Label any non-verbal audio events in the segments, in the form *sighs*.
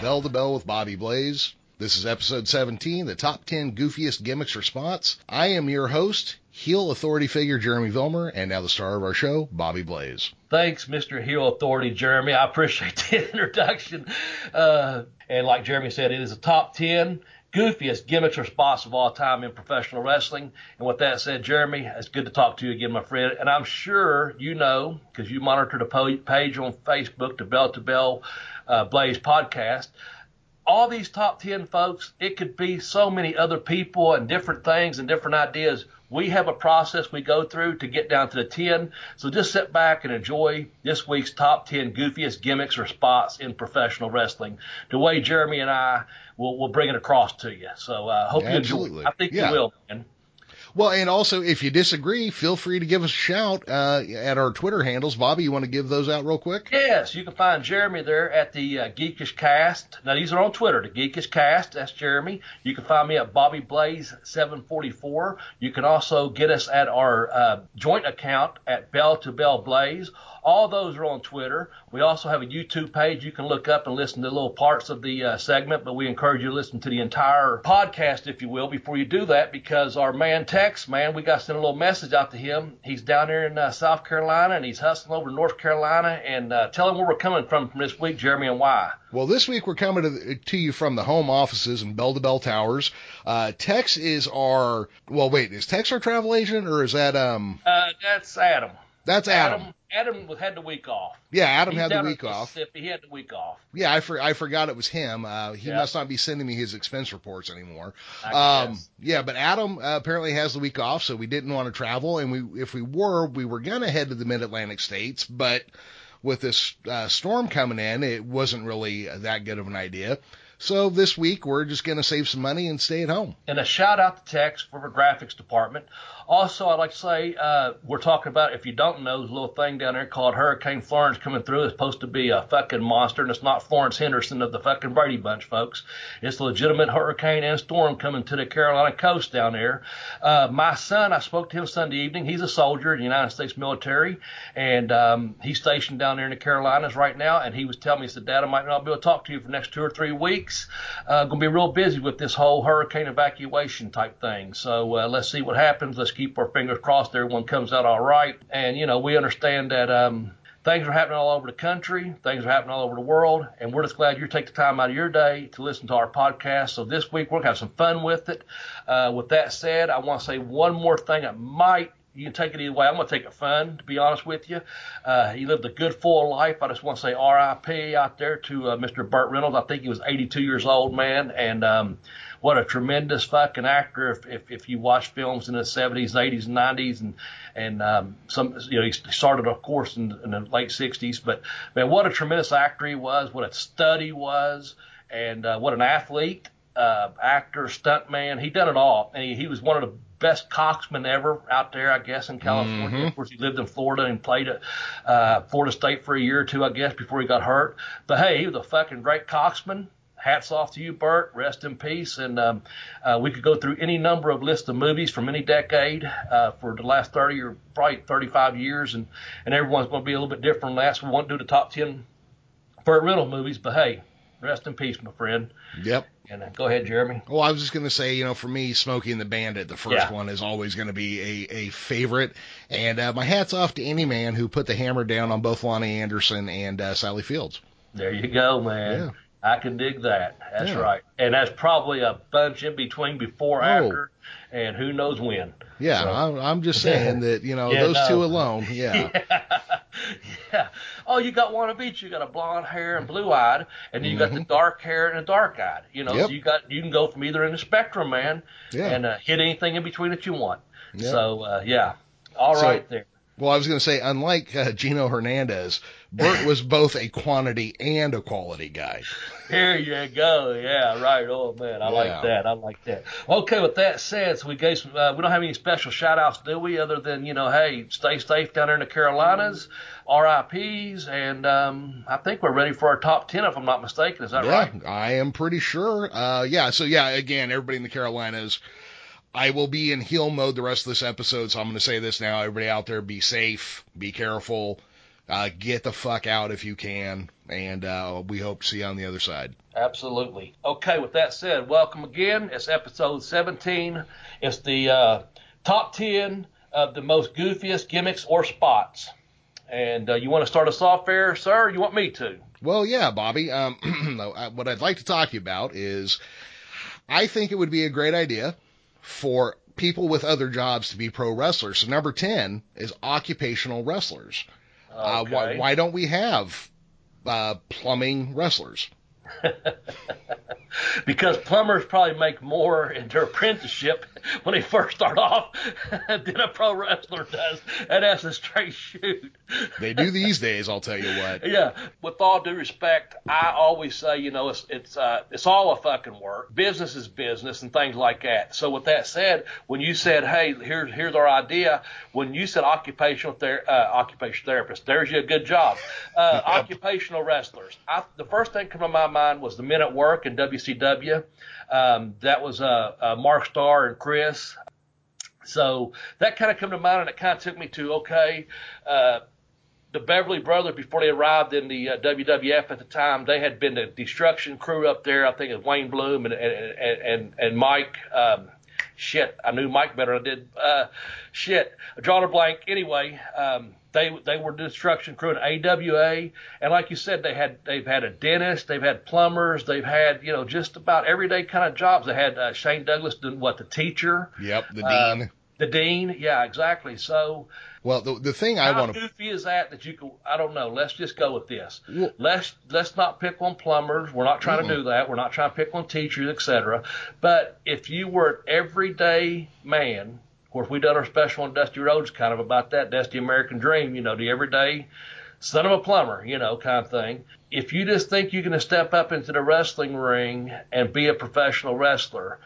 Bell to Bell with Bobby Blaze. This is episode 17, the top 10 goofiest gimmicks response. I am your host, heel authority figure Jeremy Vilmer, and now the star of our show, Bobby Blaze. Thanks, Mr. Heel Authority Jeremy. I appreciate the *laughs* introduction. Uh, and like Jeremy said, it is a top 10 goofiest gimmicks response of all time in professional wrestling. And with that said, Jeremy, it's good to talk to you again, my friend. And I'm sure you know, because you monitor the page on Facebook, the Bell to Bell uh, Blaze podcast, all these top 10 folks, it could be so many other people and different things and different ideas. We have a process we go through to get down to the 10. So just sit back and enjoy this week's top 10 goofiest gimmicks or spots in professional wrestling. The way Jeremy and I will, will bring it across to you. So I uh, hope Absolutely. you enjoy it. I think Yeah. you will, man. Well, and also, if you disagree, feel free to give us a shout uh, at our Twitter handles. Bobby, you want to give those out real quick? Yes, you can find Jeremy there at the uh, Geekish Cast. Now these are on Twitter, the Geekish Cast. That's Jeremy. You can find me at Bobby Blaze 744. You can also get us at our uh, joint account at Bell to Bell Blaze. All those are on Twitter. We also have a YouTube page you can look up and listen to little parts of the uh, segment, but we encourage you to listen to the entire podcast, if you will, before you do that, because our man Tex, man, we got to send a little message out to him. He's down there in uh, South Carolina and he's hustling over to North Carolina and uh, tell him where we're coming from from this week, Jeremy, and why. Well, this week we're coming to, the, to you from the home offices in Bell to Bell Towers. Uh, Tex is our, well, wait, is Tex our travel agent or is that, um, Uh, that's Adam. that's Adam. Adam, Adam had the week off. Yeah, Adam He's had the week off. Mississippi. He had the week off. Yeah, I, for, I forgot it was him. Uh, he Yeah. must not be sending me his expense reports anymore. Um, yeah, but Adam uh, apparently has the week off, so we didn't want to travel. And we, if we were, we were gonna head to the Mid Atlantic states, but with this uh, storm coming in, it wasn't really that good of an idea. So this week we're just gonna save some money and stay at home. And a shout out to Tex for the graphics department. Also, I'd like to say uh, we're talking about if you don't know, a little thing down there called Hurricane Florence coming through. It's supposed to be a fucking monster, and it's not Florence Henderson of the fucking Brady Bunch, folks. It's a legitimate hurricane and storm coming to the Carolina coast down there. Uh, my son, I spoke to him Sunday evening. He's a soldier in the United States military, and um, he's stationed down there in the Carolinas right now. And he was telling me, he said, Dad, I might not be able to talk to you for the next two or three weeks. Uh, going to be real busy with this whole hurricane evacuation type thing. So uh, let's see what happens. Let's keep our fingers crossed everyone comes out all right. And, you know, we understand that um, things are happening all over the country, things are happening all over the world, and we're just glad you take the time out of your day to listen to our podcast. So this week we're going to have some fun with it. Uh, with that said, I want to say one more thing that might you can take it either way. I'm going to take it fun, to be honest with you. Uh, he lived a good, full life. I just want to say RIP out there to uh, Mr. Burt Reynolds. I think he was 82 years old, man. And um, what a tremendous fucking actor. If, if, if you watch films in the 70s, 80s, and 90s, and and um, some, you know, he started, of course, in, in the late 60s. But man, what a tremendous actor he was. What a stud he was, and uh, what an athlete uh, actor, stuntman. He done it all, and he, he was one of the best coxman ever out there, I guess, in California. Of course, he lived in Florida and played at uh, Florida State for a year or two, I guess, before he got hurt. But hey, he was a fucking great coxman. Hats off to you, Bert. Rest in peace. And um, uh, we could go through any number of lists of movies from any decade uh, for the last 30 or probably 35 years, and, and everyone's going to be a little bit different. So we won't do the top 10 Burt Reynolds movies, but hey, rest in peace, my friend. Yep. And uh, go ahead, Jeremy. Well, I was just going to say, you know, for me, Smokey and the Bandit, the first Yeah. one is always going to be a, a favorite. And uh, my hat's off to any man who put the hammer down on both Loni Anderson and uh, Sally Fields. There you go, man. Yeah. I can dig that. That's Yeah. right. And that's probably a bunch in between before, Oh. after, and who knows when. Yeah, So- I'm, I'm just saying that, you know, *laughs* Yeah, those no. two alone, *laughs* yeah. yeah. Oh, you got one of each. You got a blonde hair and blue eyed, and then you got the dark hair and a dark eyed. You know, Mm-hmm. Yep. so you got you can go from either in the spectrum, man, Yeah. and uh, hit anything in between that you want. Yep. So uh, yeah, all So- right there. Well, I was going to say, unlike uh, Gino Hernandez, Bert was both a quantity and a quality guy. Here you go. Yeah, right. Oh man, I Yeah. like that. I like that. Okay, with that said, so we gave some. Uh, we don't have any special shout outs, do we? Other than you know, hey, stay safe down there in the Carolinas, RIPS, and um, I think we're ready for our top ten, if I'm not mistaken. Is that yeah, right? I am pretty sure. Uh, yeah, so yeah, again, everybody in the Carolinas, I will be in heel mode the rest of this episode, so I'm going to say this now. Everybody out there, be safe, be careful, uh, get the fuck out if you can, and uh, we hope to see you on the other side. Absolutely. Okay, with that said, welcome again. It's episode 17. It's the uh, top 10 of the most goofiest gimmicks or spots. And uh, you want to start us off there, sir? You want me to? Well, yeah, Bobby. Um, *clears throat* what I'd like to talk to you about is I think it would be a great idea for people with other jobs to be pro wrestlers. So number 10 is occupational wrestlers. Uh, why, why don't we have uh, plumbing wrestlers? *laughs* because plumbers probably make more in their apprenticeship when they first start off *laughs* than a pro wrestler does. And that's a straight shoot. They do these days, I'll tell you what. Yeah, with all due respect, I always say, you know, it's it's uh, it's all a fucking work. Business is business and things like that. So with that said, when you said, hey, here's here's our idea, when you said occupational ther- uh, occupational therapist, there's you a good job. Uh, *laughs* occupational wrestlers. I, the first thing that came to my mind was the Men at Work in WCW. Um, that was uh, uh, Mark Starr and Chris. So that kind of came to mind, and it kind of took me to okay. Uh, the Beverly Brothers, before they arrived in the uh, WWF at the time, they had been the destruction crew up there. I think it was Wayne Bloom and and and, and Mike. Um, shit, I knew Mike better. than I did. Shit, I drawn a blank. Anyway, um, they they were the destruction crew in AWA, and like you said, they had they've had a dentist, they've had plumbers, they've had you know just about everyday kind of jobs. They had uh, Shane Douglas doing what the teacher, Yep, the Uh, dean. the dean. Yeah, exactly. So. Well, the the thing I want to goofy is that that you can? I don't know. Let's just go with this. Well- let's let's not pick on plumbers. We're not trying to do that. We're not trying to pick on teachers, etc. But if you were an everyday man, of course, we done our special on Dusty Rhodes, kind of about that Dusty American Dream. You know, the everyday son of a plumber, you know, kind of thing. If you just think you're going to step up into the wrestling ring and be a professional wrestler,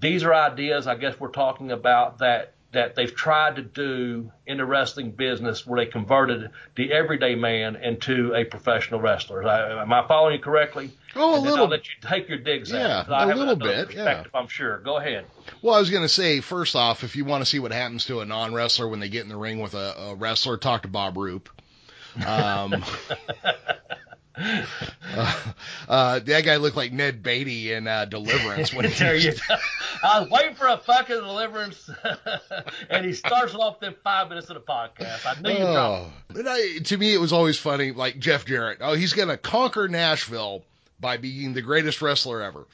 these are ideas I guess we're talking about that that they've tried to do in the wrestling business where they converted the everyday man into a professional wrestler. I, am I following you correctly? Oh, a little- I'll let you take your digs at Yeah, it, 'cause I a have little bit, yeah. I'm sure. Go ahead. Well, I was going to say, first off, if you want to see what happens to a non wrestler when they get in the ring with a, a wrestler, talk to Bob Roop. Um, *laughs* uh, uh, that guy looked like Ned Beatty in uh, Deliverance when he *laughs* there you go. I was waiting for a fucking deliverance, *laughs* and he starts off within five minutes of the podcast. I knew you'd Oh, I, to me, it was always funny. Like Jeff Jarrett. Oh, he's going to conquer Nashville by being the greatest wrestler ever.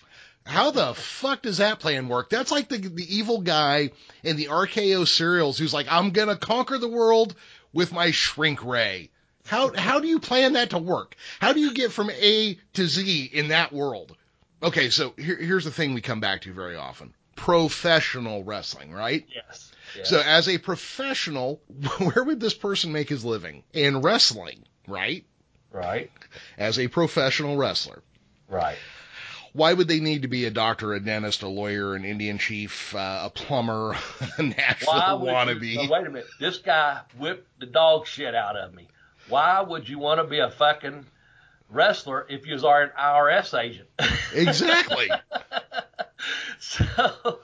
How the fuck does that plan work? That's like the the evil guy in the RKO serials who's like, I'm gonna conquer the world with my shrink ray. How how do you plan that to work? How do you get from A to Z in that world? Okay, so here, here's the thing we come back to very often: professional wrestling, right? Yes. yes. So as a professional, *laughs* where would this person make his living? In wrestling, right? right. As a professional wrestler. Right. Why would they need to be a doctor, a dentist, a lawyer, an Indian chief, uh, a plumber, *laughs* a Nashville wannabe? You, wait a minute. This guy whipped the dog shit out of me. Why would you want to be a fucking wrestler if you are an IRS agent? *laughs* Exactly. *laughs* so *laughs*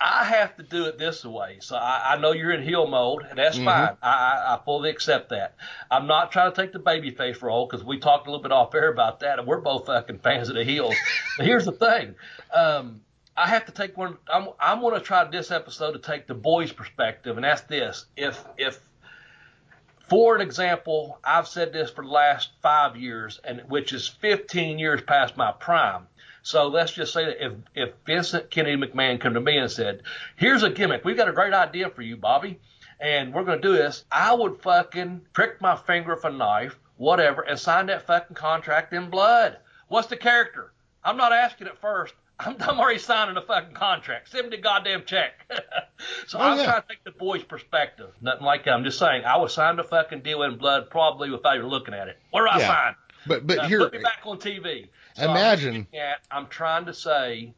I have to do it this way. So I, I know you're in heel mode, and that's fine. I, I, I fully accept that. I'm not trying to take the babyface role because we talked a little bit off air about that, and we're both fucking fans of the heels. but here's the thing. Um, I have to take one. I'm, I'm going to try this episode to take the boys' perspective, and that's this: if if for an example, I've said this for the last five years, and which is 15 years past my prime. So let's just say that if, if Vincent Kennedy McMahon come to me and said, here's a gimmick. We've got a great idea for you, Bobby, and we're going to do this. I would fucking prick my finger with a knife, whatever, and sign that fucking contract in blood. What's the character? I'm not asking it first. I'm, I'm already signing a fucking contract. Send me the goddamn check. *laughs* so Oh, I'm yeah. trying to take the boy's perspective. Nothing like that. I'm just saying I was signed a fucking deal in blood probably without even looking at it. Do I Yeah. sign? But but Uh, here, put me back on TV. So I'm Imagine- At, I'm trying to say,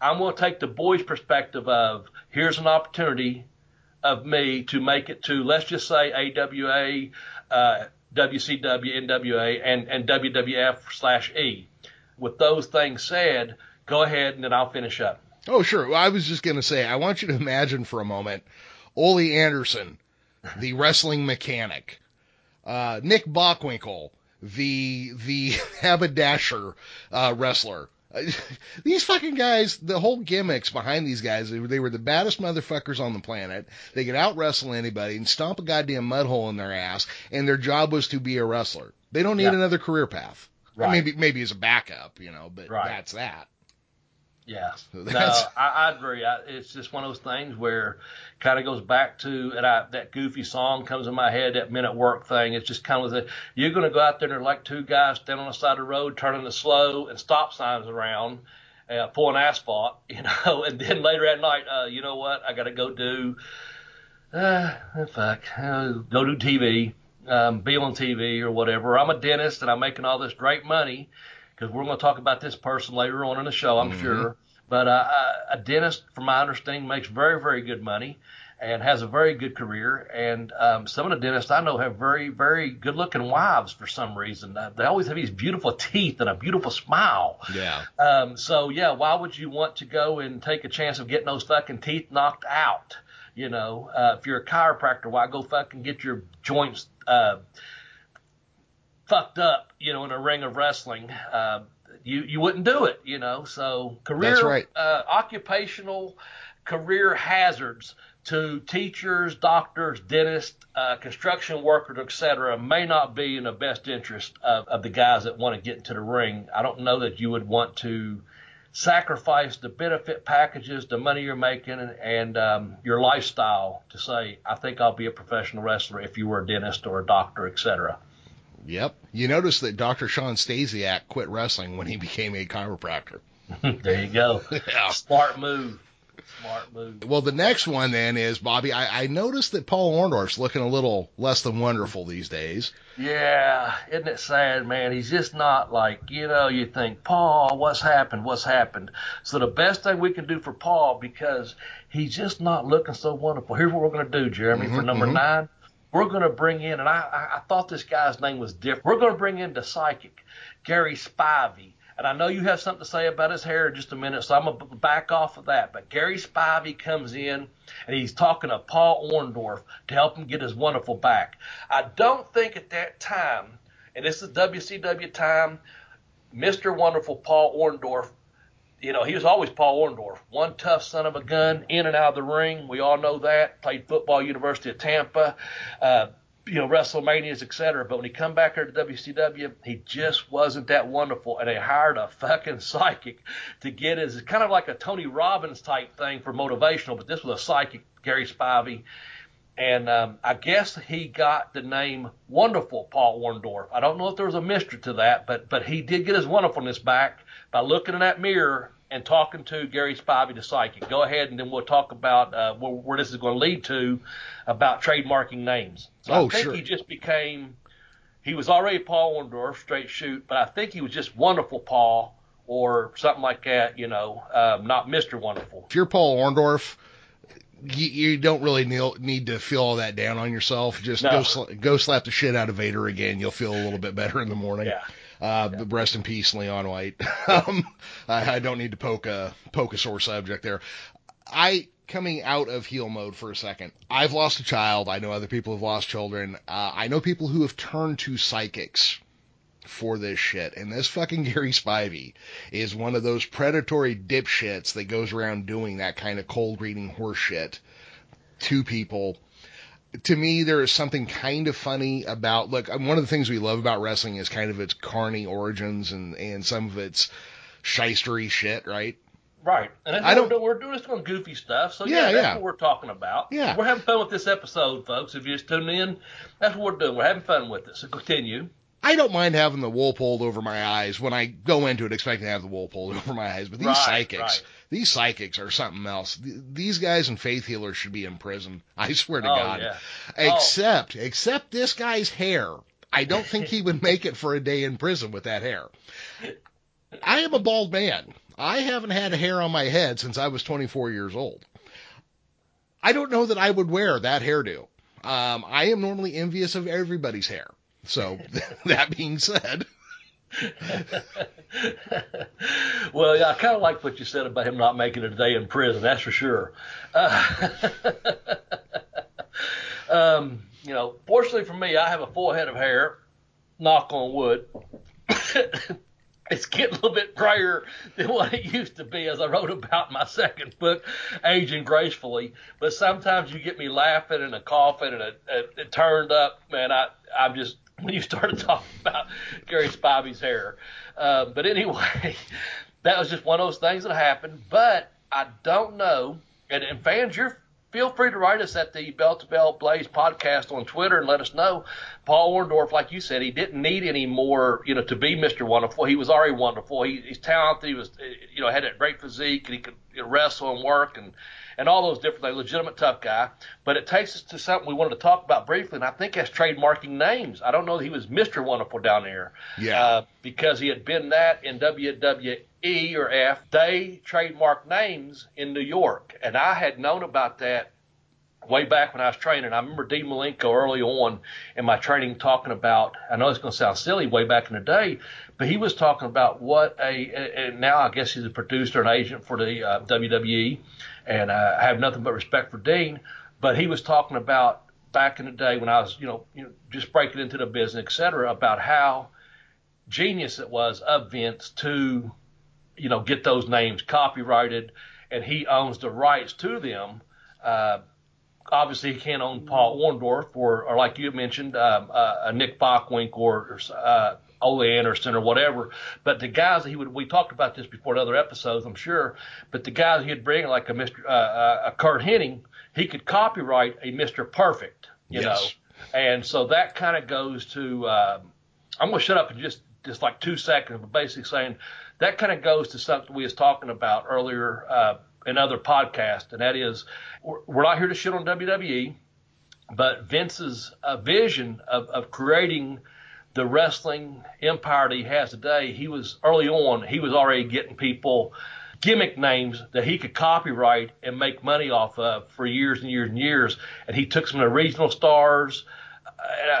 I'm going to take the boys' perspective of here's an opportunity of me to make it to let's just say AWA, uh, WCW, NWA, and and WWF slash E. With those things said, go ahead and then I'll finish up. oh sure, Well, I was just gonna say, I want you to imagine for a moment, Ole Anderson, *laughs* the wrestling mechanic, uh, Nick Bockwinkel, the the *laughs* haberdasher uh, wrestler. *laughs* These fucking guys, the whole gimmicks behind these guys, they were, they were the baddest motherfuckers on the planet. They could out wrestle anybody and stomp a goddamn mud hole in their ass, and their job was to be a wrestler. They don't need Yeah. another career path. Right. Maybe maybe as a backup, you know, but Right. that's that. Yeah, *laughs* So no, I, I agree. I, it's just one of those things where kind of goes back to and I, that goofy song comes in my head, that minute work thing. It's just kind of the you're going to go out there and there are like two guys standing on the side of the road, turning the slow and stop signs around, uh, pulling asphalt, *laughs* you know, and then later at night, uh, you know what? I got to go do, uh, fuck, uh, go do TV, um, be on TV or whatever. I'm a dentist and I'm making all this great money because we're going to talk about this person later on in the show, I'm Mhm. sure. But uh, a dentist, from my understanding, makes very, very good money and has a very good career. And um, some of the dentists I know have very, very good-looking wives for some reason. Uh, they always have these beautiful teeth and a beautiful smile. Yeah. Um, so yeah, why would you want to go and take a chance of getting those fucking teeth knocked out? You know, uh, if you're a chiropractor, why go fucking get your joints uh, fucked up? You know, in a ring of wrestling, uh, you you wouldn't do it. You know, so career, That's right. uh, occupational career hazards to teachers, doctors, dentists, uh, construction workers, etc., may not be in the best interest of, of the guys that want to get into the ring. I don't know that you would want to sacrifice the benefit packages, the money you're making, and um, your lifestyle to say, I think I'll be a professional wrestler if you were a dentist or a doctor, etc. Yep. You notice that Dr. Shawn Stasiak quit wrestling when he became a chiropractor. *laughs* there you go. Yeah. Smart move. Smart move. Well, the next one then is Bobby. I, I noticed that Paul Orndorff's looking a little less than wonderful these days. Yeah, isn't it sad, man? He's just not like, you know, you think, Paul, what's happened? What's happened? So the best thing we can do for Paul, because he's just not looking so wonderful. Here's what we're going to do, Jeremy, for Mhm, number mhm. nine. We're going to bring in, and I, I, thought this guy's name was different. We're going to bring in the psychic, Gary Spivey. And I know you have something to say about his hair in just a minute, so I'm going to back off of that. But Gary Spivey comes in, and he's talking to Paul Orndorff to help him get his wonderful back. I don't think at that time, and this is WCW time, Mr. Wonderful Paul Orndorff, you know, he was always Paul Orndorff, one tough son of a gun, in and out of the ring. We all know that. Played football, University of Tampa, uh, you know, WrestleManias, etc. But when he come back here to WCW, he just wasn't that wonderful, and they hired a fucking psychic to get his kind of like a Tony Robbins type thing for motivational, but this was a psychic, Gary Spivey. And um, I guess he got the name Wonderful Paul Orndorff. I don't know if there was a mystery to that, but but he did get his wonderfulness back by looking in that mirror and talking to Gary Spivey, the psychic. Go ahead, and then we'll talk about uh, where, where this is going to lead to about trademarking names. So Oh, I think sure. he just became. He was already Paul Orndorff, straight shoot, but I think he was just Wonderful Paul or something like that. You know, um, not Mr. Wonderful. If you're Paul Orndorff, you, you don't really need to feel all that down on yourself. Just No. go sl- go slap the shit out of Vader again. You'll feel a little bit better in the morning. Yeah. Uh, but rest in peace, Leon White. *laughs* um, I, I don't need to poke a poke a sore subject there. I coming out of heel mode for a second. I've lost a child. I know other people have lost children. Uh, I know people who have turned to psychics for this shit. And this fucking *laughs* Gary Spivey is one of those predatory dipshits that goes around doing that kind of cold reading horse shit to people. To me, there is something kind of funny about, look, one of the things we love about wrestling is kind of its carny origins and, and some of its shystery shit, right? Right. And I don't- we're doing. We're doing this on goofy stuff. So Yeah, yeah, that's yeah. what we're talking about. Yeah. We're having fun with this episode, folks. If you're just tuning in, that's what we're doing. We're having fun with it. So continue. I don't mind having the wool pulled over my eyes when I go into it expecting to have the wool pulled *laughs* over my eyes. But these Right, psychics, right. these psychics are something else. Th- These guys and faith healers should be in prison. *laughs* I swear to Oh, God. yeah. Except, except this guy's hair. I don't think he would make it for a day in prison with that hair. I am a bald man. I haven't had hair on my head since I was 24 years old. I don't know that I would wear that hairdo. Um, I am normally envious of everybody's hair. So *laughs* that being said, *laughs* well, yeah, I kind of like what you said about him not making it a day in prison. That's for sure. Uh, *laughs* um, you know, fortunately for me, I have a full head of hair. Knock on wood. *coughs* it's getting a little bit grayer than what it used to be, as I wrote about in my second book, Aging Gracefully. But sometimes you get me laughing and a coughing and it, a turned up. Man, I I'm just when you started talking about Gary Spivey's hair. Uh, but anyway, *laughs* that was just one of those things that happened. But I don't know. And, and fans, you're feel free to write us at the Bell to Bell Blaze podcast on Twitter and let us know. Paul Orndorff, like you said, he didn't need any more, you know, to be Mr. Wonderful. He was already wonderful. He, he's talented. He was, you know, had that great physique and he could you know, wrestle and work and and all those different things. Legitimate tough guy. But it takes us to something we wanted to talk about briefly, and I think that's trademarking names. I don't know that he was Mr. Wonderful down there. Yeah. Uh, because he had been that in WWE or F. They trademarked names in New York, and I had known about that way back when I was training. I remember Dean Malenko early on in my training talking about. I know it's going to sound silly way back in the day, but he was talking about what a. And now I guess he's a producer and agent for the uh, WWE, and uh, I have nothing but respect for Dean. But he was talking about back in the day when I was, you know, you know just breaking into the business, et cetera, about how genius it was of Vince to, you know, get those names copyrighted, and he owns the rights to them. Uh, obviously, he can't own Paul Orndorff or, or like you mentioned, um, uh, a Nick Bockwink or uh, Ole Anderson or whatever. But the guys that he would, we talked about this before in other episodes, I'm sure. But the guys he'd bring, like a Mr. Uh, uh, a Curt Hennig, he could copyright a Mr. Perfect, you Yes. know. And so that kind of goes to. Um, I'm going to shut up in just just like two seconds, but basically saying that kind of goes to something we was talking about earlier uh, in other podcasts, and that is we're, we're not here to shit on WWE, but Vince's uh, vision of, of creating the wrestling empire that he has today. He was early on, he was already getting people gimmick names that he could copyright and make money off of for years and years and years. And he took some of the regional stars.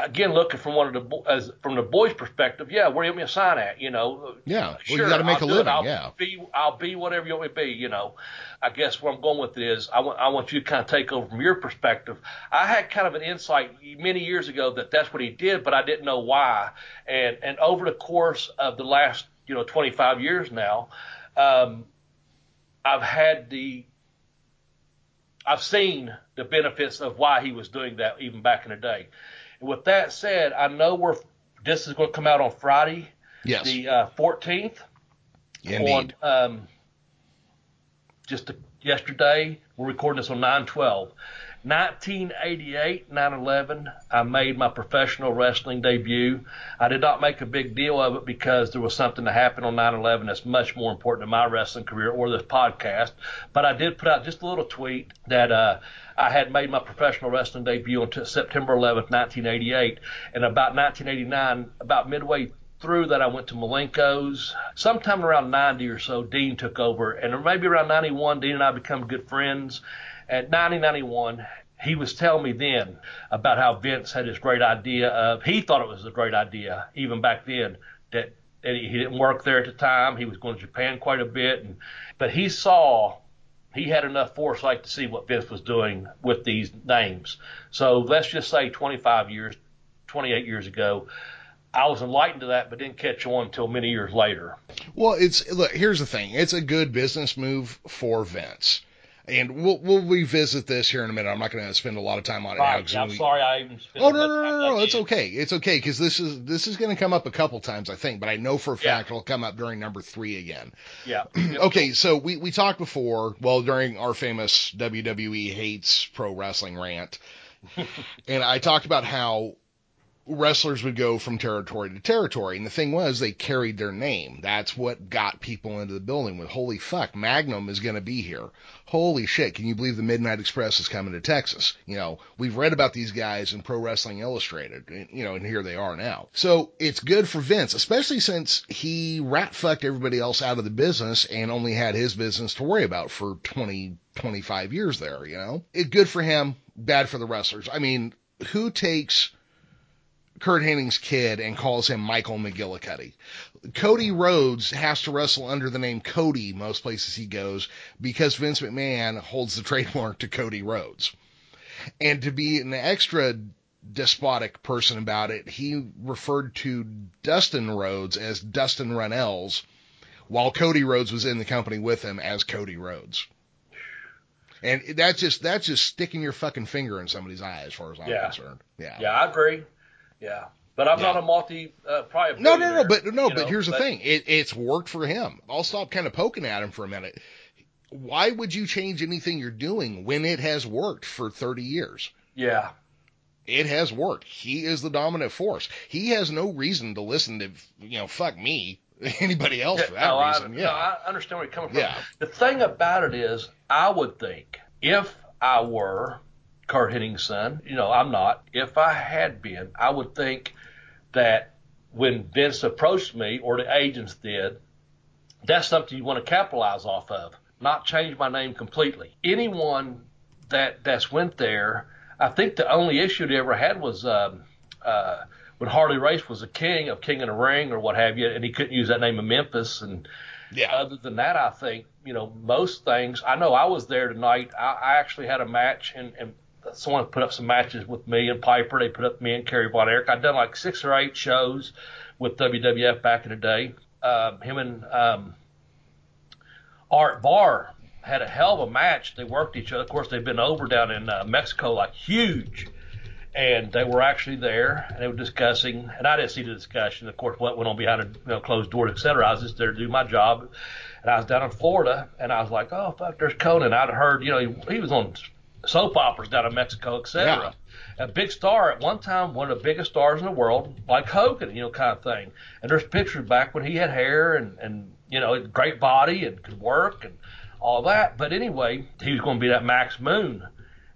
Again, looking from one of the as from the boys' perspective, yeah, where you want me to sign at? You know, Yeah. Well, you sure, gotta make I'll a living, I'll yeah. be, I'll be whatever you want me to be. You know, I guess where I'm going with it is, I want, I want you to kind of take over from your perspective. I had kind of an insight many years ago that that's what he did, but I didn't know why. And and over the course of the last, you know, 25 years now, um, I've had the I've seen the benefits of why he was doing that even back in the day. And with that said, I know we're this is going to come out on Friday, Yes. the uh, 14th. Indeed. On um, just yesterday, we're recording this on 9/12. 1988, 9/11, I made my professional wrestling debut. I did not make a big deal of it because there was something that happened on 9/11 that's much more important to my wrestling career or this podcast. But I did put out just a little tweet that uh, I had made my professional wrestling debut on t- September 11th, 1988, and about 1989, about midway through that, I went to Malenko's. Sometime around 90 or so, Dean took over, and maybe around 91, Dean and I become good friends. At 90, 91, he was telling me then about how Vince had this great idea of, he thought it was a great idea, even back then, that, that he, he didn't work there at the time. He was going to Japan quite a bit, and, but he saw he had enough foresight to see what Vince was doing with these names. So let's just say 25 years, 28 years ago, I was enlightened to that, but didn't catch on until many years later. Well, it's look. Here's the thing. It's a good business move for Vince, and we'll we'll revisit this here in a minute. I'm not going to spend a lot of time on it now. 'cause I'm we- sorry I even Oh no no no no, no! It's okay. It's okay because this is this is going to come up a couple times I think, but I know for a Yeah. fact it'll come up during number three again. Yeah. *clears throat* Okay, so we we talked before. Well, during our famous WWE hates pro wrestling rant, *laughs* and I talked about how wrestlers would go from territory to territory. And the thing was, they carried their name. That's what got people into the building with, holy fuck, Magnum is going to be here. Holy shit, can you believe the Midnight Express is coming to Texas? You know, we've read about these guys in Pro Wrestling Illustrated, you know, and here they are now. So it's good for Vince, especially since he rat fucked everybody else out of the business and only had his business to worry about for 20, 25 years there, you know? It good for him, bad for the wrestlers. I mean, who takes Curt Hennig's kid and calls him Michael McGillicutty. Cody Rhodes has to wrestle under the name Cody most places he goes because Vince McMahon holds the *laughs* trademark to Cody Rhodes. And to be an extra despotic person about it, he referred to Dustin Rhodes as Dustin Runnels while Cody Rhodes was in the company with him as Cody Rhodes. And that's just that's just sticking your fucking finger in somebody's eye as far as I'm Yeah. concerned. Yeah. Yeah, I agree. Yeah, but I'm Yeah. not a multi. Uh, probably No, no, no, but no, but know, here's the thing. It, it's worked for him. I'll stop kind of poking at him for a minute. Why would you change anything you're doing when it has worked for 30 years? Yeah, It has worked. He is the dominant force. He has no reason to listen to, you know, fuck me, *laughs* anybody else for that no, reason. I, yeah. no, I understand where you're coming from. Yeah. The thing about it is, I would think if I were Curt Hennig's son, you know, I'm not. If I had been, I would think that when Vince approached me or the agents did, that's something you want to capitalize off of, not change my name completely. Anyone that that's went there, I think the only issue they ever had was um, uh, when Harley Race was a king of King of the Ring or what have you, and he couldn't use that name in Memphis. And yeah. other than that, I think you know most things. I know I was there tonight. I, I actually had a match, and, and someone put up some matches with me and Piper. They put up me and Kerry Von Erich. I'd done like six or eight shows with WWF back in the day. Um, him and um, Art Barr had a hell of a match. They worked each other. Of course, they've been over down in uh, Mexico like huge. And they were actually there, and they were discussing. And I didn't see the discussion, of course, what went on behind a you know, closed doors, et cetera. I was just there to do my job. And I was down in Florida, and I was like, "Oh fuck, there's Konnan." I'd heard, you know, he, he was on soap operas down in Mexico, etc. cetera. A big star at one time, one of the biggest stars in the world, like Hogan, you know, kind of thing. And there's pictures back when he had hair and and you know, great body and could work and all that. But anyway, he was going to be that Max Moon.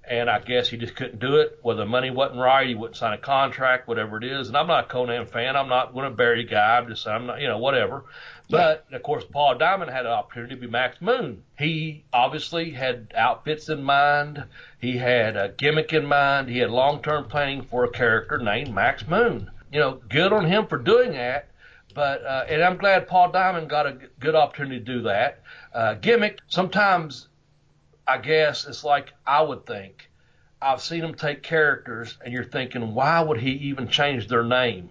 And I guess he just couldn't do it. Whether the money wasn't right, he wouldn't sign a contract, whatever it is. And I'm not a Konnan fan. I'm not going to bury a guy. I'm just, I'm not, you know, whatever. But of course, Paul Diamond had an opportunity to be Max Moon. He obviously had outfits in mind. He had a gimmick in mind. He had long-term planning for a character named Max Moon. You know, good on him for doing that. But uh, and I'm glad Paul Diamond got a good opportunity to do that. Uh, gimmick. Sometimes, I guess it's like I would think. I've seen him take characters, and you're thinking, why would he even change their name?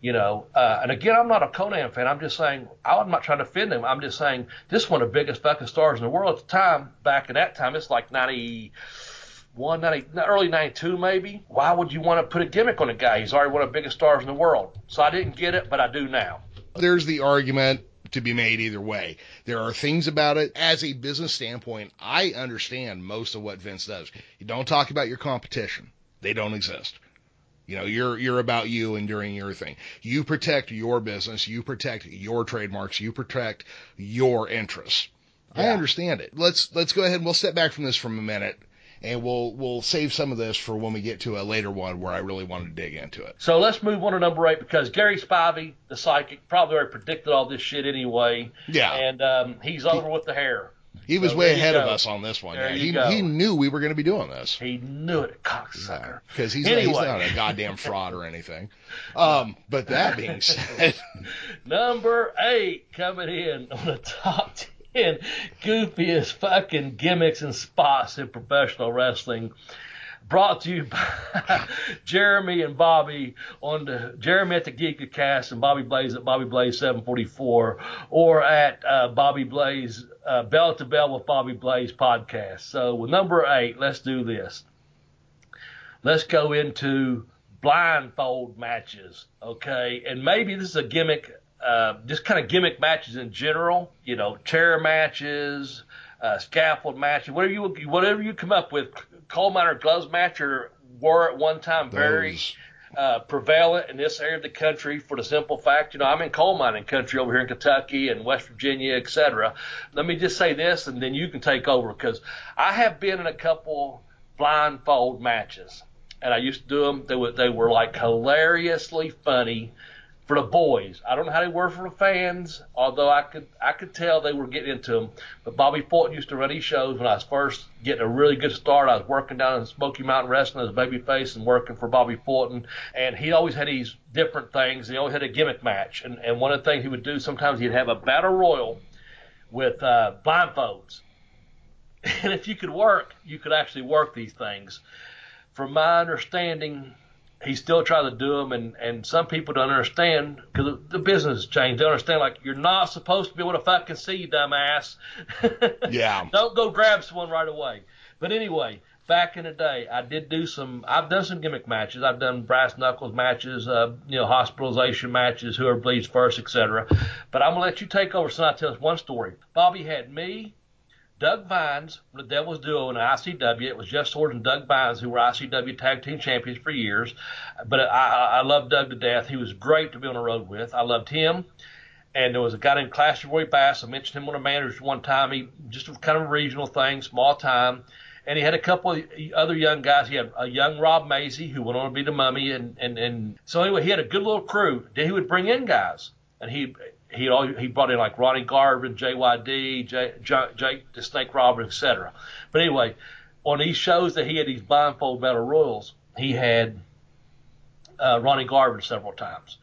You know, uh, and again, I'm not a Konnan fan. I'm just saying, I'm not trying to offend him. I'm just saying, this is one of the biggest fucking stars in the world at the time. Back in that time, it's like 91, 90, early 92 maybe. Why would you want to put a gimmick on a guy? He's already one of the biggest stars in the world. So I didn't get it, but I do now. There's the argument to be made either way. There are things about it as a business standpoint. I understand most of what Vince does. You don't talk about your competition. They don't exist. You know, you're you're about you and doing your thing. You protect your business, you protect your trademarks, you protect your interests. I understand it. Let's let's go ahead and we'll step back from this for a minute and we'll we'll save some of this for when we get to a later one where I really want to dig into it. So let's move on to number eight because Gary Spivey, the psychic, probably already predicted all this shit anyway. Yeah. And um, he's over with the hair. He was So way ahead of us on this one. There yeah. He he knew we were going to be doing this. He knew it, cocksucker. Because he's, not, he's not a goddamn *laughs* fraud or anything. Um, but that being said, *laughs* Number eight coming in on the top ten goofiest fucking gimmicks and spots in professional wrestling. Brought to you by *laughs* Jeremy and Bobby on the Jeremy at the Geeka Cast and Bobby Blaze at Bobby Blaze 744 or at uh, Bobby Blaze uh, Bell to Bell with Bobby Blaze podcast. So with number eight, let's do this. Let's go into blindfold matches, okay? And maybe this is a gimmick, uh, just kind of gimmick matches in general. You know, chair matches, uh, scaffold matches, whatever you whatever you come up with. Coal miner gloves match or were at one time very those, uh, prevalent in this area of the country for the simple fact, you know, I'm in coal mining country over here in Kentucky and West Virginia, et cetera. Let me just say this, and then you can take over because I have been in a couple blindfold matches, and I used to do them. They were they were like hilariously funny for the boys. I don't know how they were for the fans, although I could I could tell they were getting into them. But Bobby Fulton used to run these shows when I was first getting a really good start. I was working down in Smoky Mountain Wrestling as babyface and working for Bobby Fulton, and he always had these different things. He always had a gimmick match, and and one of the things he would do sometimes he'd have a battle royal with uh, blindfolds. *laughs* And if you could work, you could actually work these things. From my understanding, he still tries to do them, and and some people don't understand because the business has changed. They don't understand like you're not supposed to be able to fucking see, you dumbass. *laughs* Yeah. don't go grab someone right away. But anyway, back in the day, I did do some. I've done some gimmick matches. I've done brass knuckles matches, uh, you know, hospitalization matches, whoever bleeds first, etc. But I'm gonna let you take over. So I tell us one story. Bobby had me, Doug Vines the Devil's Duo in ICW. It was Jeff Swords and Doug Vines who were ICW Tag Team Champions for years. But I, I, loved Doug to death. He was great to be on the road with. I loved him. And there was a guy named Clash Roy Bass. I mentioned him on the managers one time. He just kind of a regional thing, small time. And he had a couple of other young guys. He had a young Rob Macy who went on to be the mummy. And, and, and so anyway, he had a good little crew. Then he would bring in guys. And he he he brought in like Ronnie Garvin, JYD, Jake the Snake Roberts, etc. But anyway, on these shows that he had these blindfold battle royals, he had uh, Ronnie Garvin several times,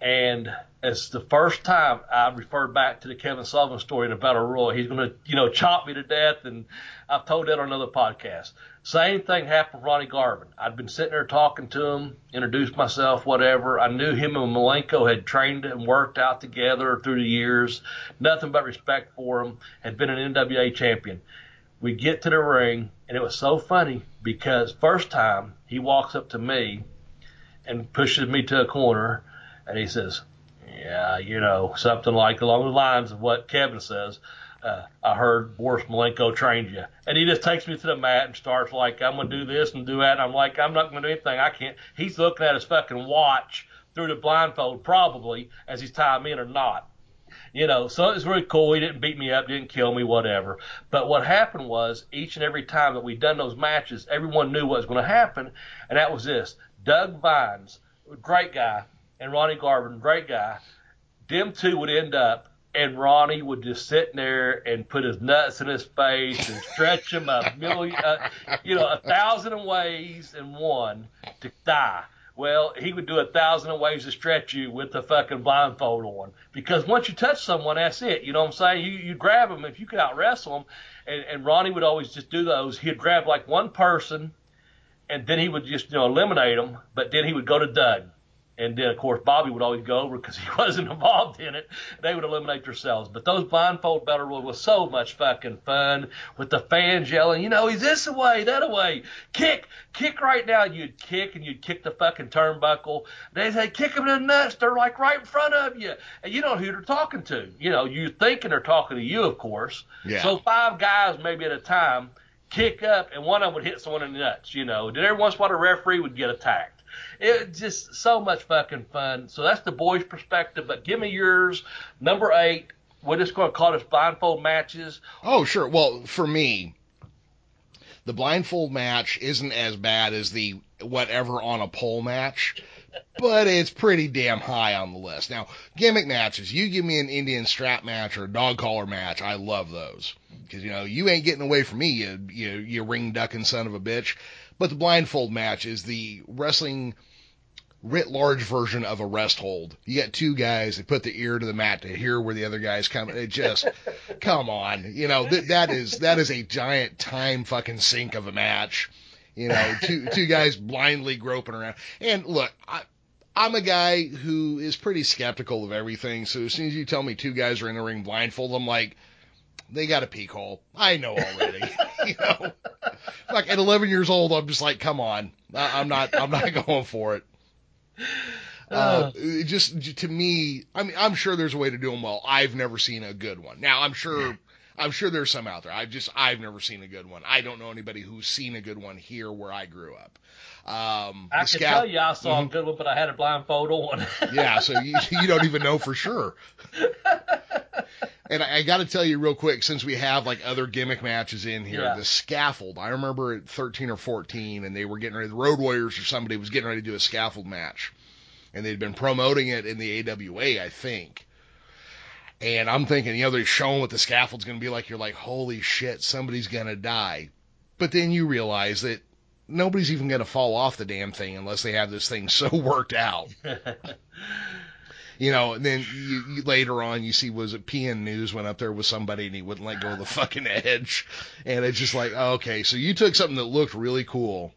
and it's the first time I referred back to the Kevin Sullivan story in a battle royal. He's going to you know chop me to death, and I've told that on another podcast. Same thing happened with Ronnie Garvin. I'd been sitting there talking to him, introduced myself, whatever. I knew him and Malenko had trained and worked out together through the years. Nothing but respect for him. Had been an NWA champion. We get to the ring, and it was so funny because first time he walks up to me and pushes me to a corner, and he says, "Yeah, you know, something like along the lines of what Kevin says." Uh, I heard Boris Malenko trained you. And he just takes me to the mat and starts like, I'm going to do this and do that. And I'm like, I'm not going to do anything. I can't. He's looking at his fucking watch through the blindfold, probably, as he's tying me in or not. You know, so it was really cool. He didn't beat me up, didn't kill me, whatever. But what happened was each and every time that we'd done those matches, everyone knew what was going to happen. And that was this. Doug Vines, great guy, and Ronnie Garvin, great guy. Them two would end up and Ronnie would just sit there and put his nuts in his face and stretch him a million, uh, you know, a thousand ways and one to die. Well, he would do a thousand ways to stretch you with the fucking blindfold on. Because once you touch someone, that's it. You know what I'm saying? You you grab them if you could out wrestle them. And, and Ronnie would always just do those. He'd grab like one person, and then he would just you know eliminate them. But then he would go to Doug. And then, of course, Bobby would always go over because he *laughs* wasn't involved in it. They would eliminate themselves. But those blindfold battle royals was so much fucking fun with the fans yelling, you know, he's this away, that away. Kick, kick right now. You'd kick and you'd kick the fucking turnbuckle. They'd say, kick them in the nuts. They're like right in front of you. And you don't know who they're talking to. You know, you're thinking they're talking to you, of course. Yeah. So five guys maybe at a time kick up and one of them would hit someone in the nuts, you know. Then every once in a while the referee would get attacked. It just so much fucking fun. So that's the boys' perspective. But give me yours. Number eight. We're just going to call this blindfold matches. Oh, sure. Well, for me, the blindfold match isn't as bad as the whatever on a pole match, but it's pretty damn high on the list. Now, gimmick matches, you give me an Indian strap match or a dog collar match, I love those. Because, you know, you ain't getting away from me, you, you, you ring ducking son of a bitch. But the blindfold match is the wrestling writ large version of a rest hold. You got two guys that put the ear to the mat to hear where the other guy's coming. It just, *laughs* come on, you know th- that is that is a giant time fucking sink of a match. You know, two two guys blindly groping around. And look, I, I'm a guy who is pretty skeptical of everything. So as soon as you tell me two guys are in the ring blindfold, I'm like, they got a peek hole. I know already. *laughs* you know, like at 11 years old, I'm just like, come on, I, I'm not I'm not *laughs* going for it. Uh, just to me, I mean, I'm sure there's a way to do them well. I've never seen a good one. Now, I'm sure, I'm sure there's some out there. I've just I've never seen a good one. I don't know anybody who's seen a good one here where I grew up. Um, I can scout- tell you I saw Mhm. a good one, but I had a blindfold on. yeah, so you, you don't even know for sure. *laughs* And I, I got to tell you real quick, since we have like other gimmick matches in here, Yeah. the scaffold. I remember at 13 or 14, and they were getting ready. The Road Warriors or somebody was getting ready to do a scaffold match, and they'd been promoting it in the AWA, I think. And I'm thinking, you know, they're showing what the scaffold's going to be like. You're like, holy shit, somebody's going to die. But then you realize that nobody's even going to fall off the damn thing unless they have this thing *laughs* so worked out. *laughs* You know, and then you, you, later on you see was it PN News went up there with somebody and he wouldn't let go of the *laughs* fucking edge, and it's just like oh, okay, so you took something that looked really cool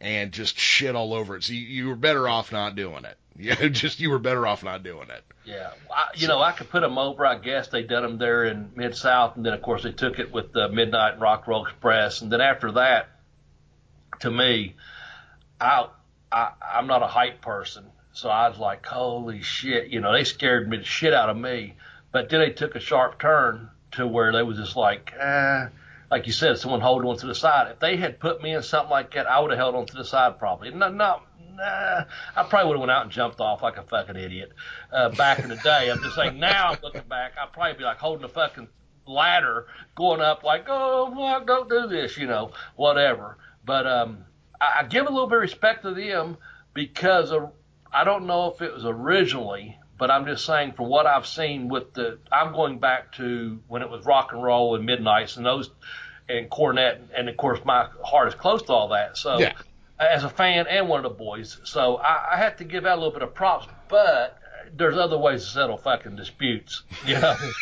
and just shit all over it. So you, you were better off not doing it. *laughs* Yeah, just you were better off not doing it. Yeah, I, you know, I could put them over. I guess they done them there in Mid South, and then of course they took it with the Midnight and Rock Roll Express, and then after that, to me, I, I I'm not a hype person, so I was like, holy shit, you know, they scared me the shit out of me. But then they took a sharp turn to where they was just like, eh, like you said, someone holding on to the side. If they had put me in something like that, I would have held on to the side probably. Not, not nah, I probably would have went out and jumped off like a fucking idiot uh, back in the day. I'm just saying now, I'm looking back, I'd probably be like holding a fucking ladder, going up like, oh fuck, don't do this, you know, whatever. But um, I, I give a little bit of respect to them because of, I don't know if it was originally, but I'm just saying from what I've seen with the, I'm going back to when it was rock and roll and midnights and those and Cornette, and of course my heart is close to all that. So Yeah. as a fan and one of the boys. So I, I have to give out a little bit of props, but there's other ways to settle fucking disputes. You know,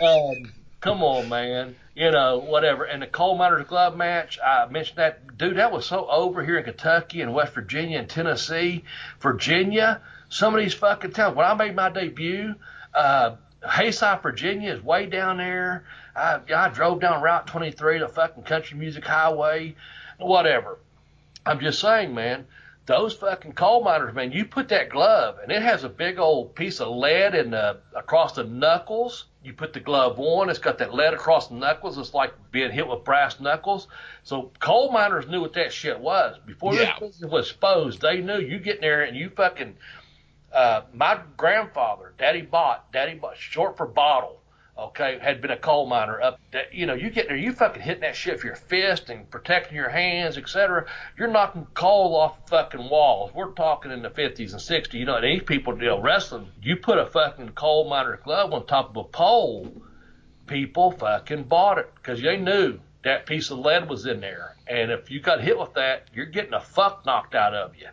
*laughs* um, come on, man. You know, whatever. And the coal miners glove match, I mentioned that, dude. That was so over here in Kentucky and West Virginia and Tennessee, Virginia. Some of these fucking towns. When I made my debut, uh, Hayside, Virginia is way down there. I, I drove down Route 23, the fucking country music highway, whatever. I'm just saying, man, those fucking coal miners, man, you put that glove and it has a big old piece of lead in the, across the knuckles. You put the glove on, it's got that lead across the knuckles. It's like being hit with brass knuckles. So coal miners knew what that shit was. Before Yeah. this business was exposed, they knew you get in there and you fucking, uh, my grandfather, Daddy Bott, Daddy Bott, short for bottle, okay, had been a coal miner up that, you know, you get there, you fucking hitting that shit with your fist and protecting your hands, etc. You're knocking coal off fucking walls. We're talking in the 50s and 60s. You know, these people, know, wrestling, you put a fucking coal miner glove on top of a pole, people fucking bought it because they knew that piece of lead was in there. And if you got hit with that, you're getting a fuck knocked out of you.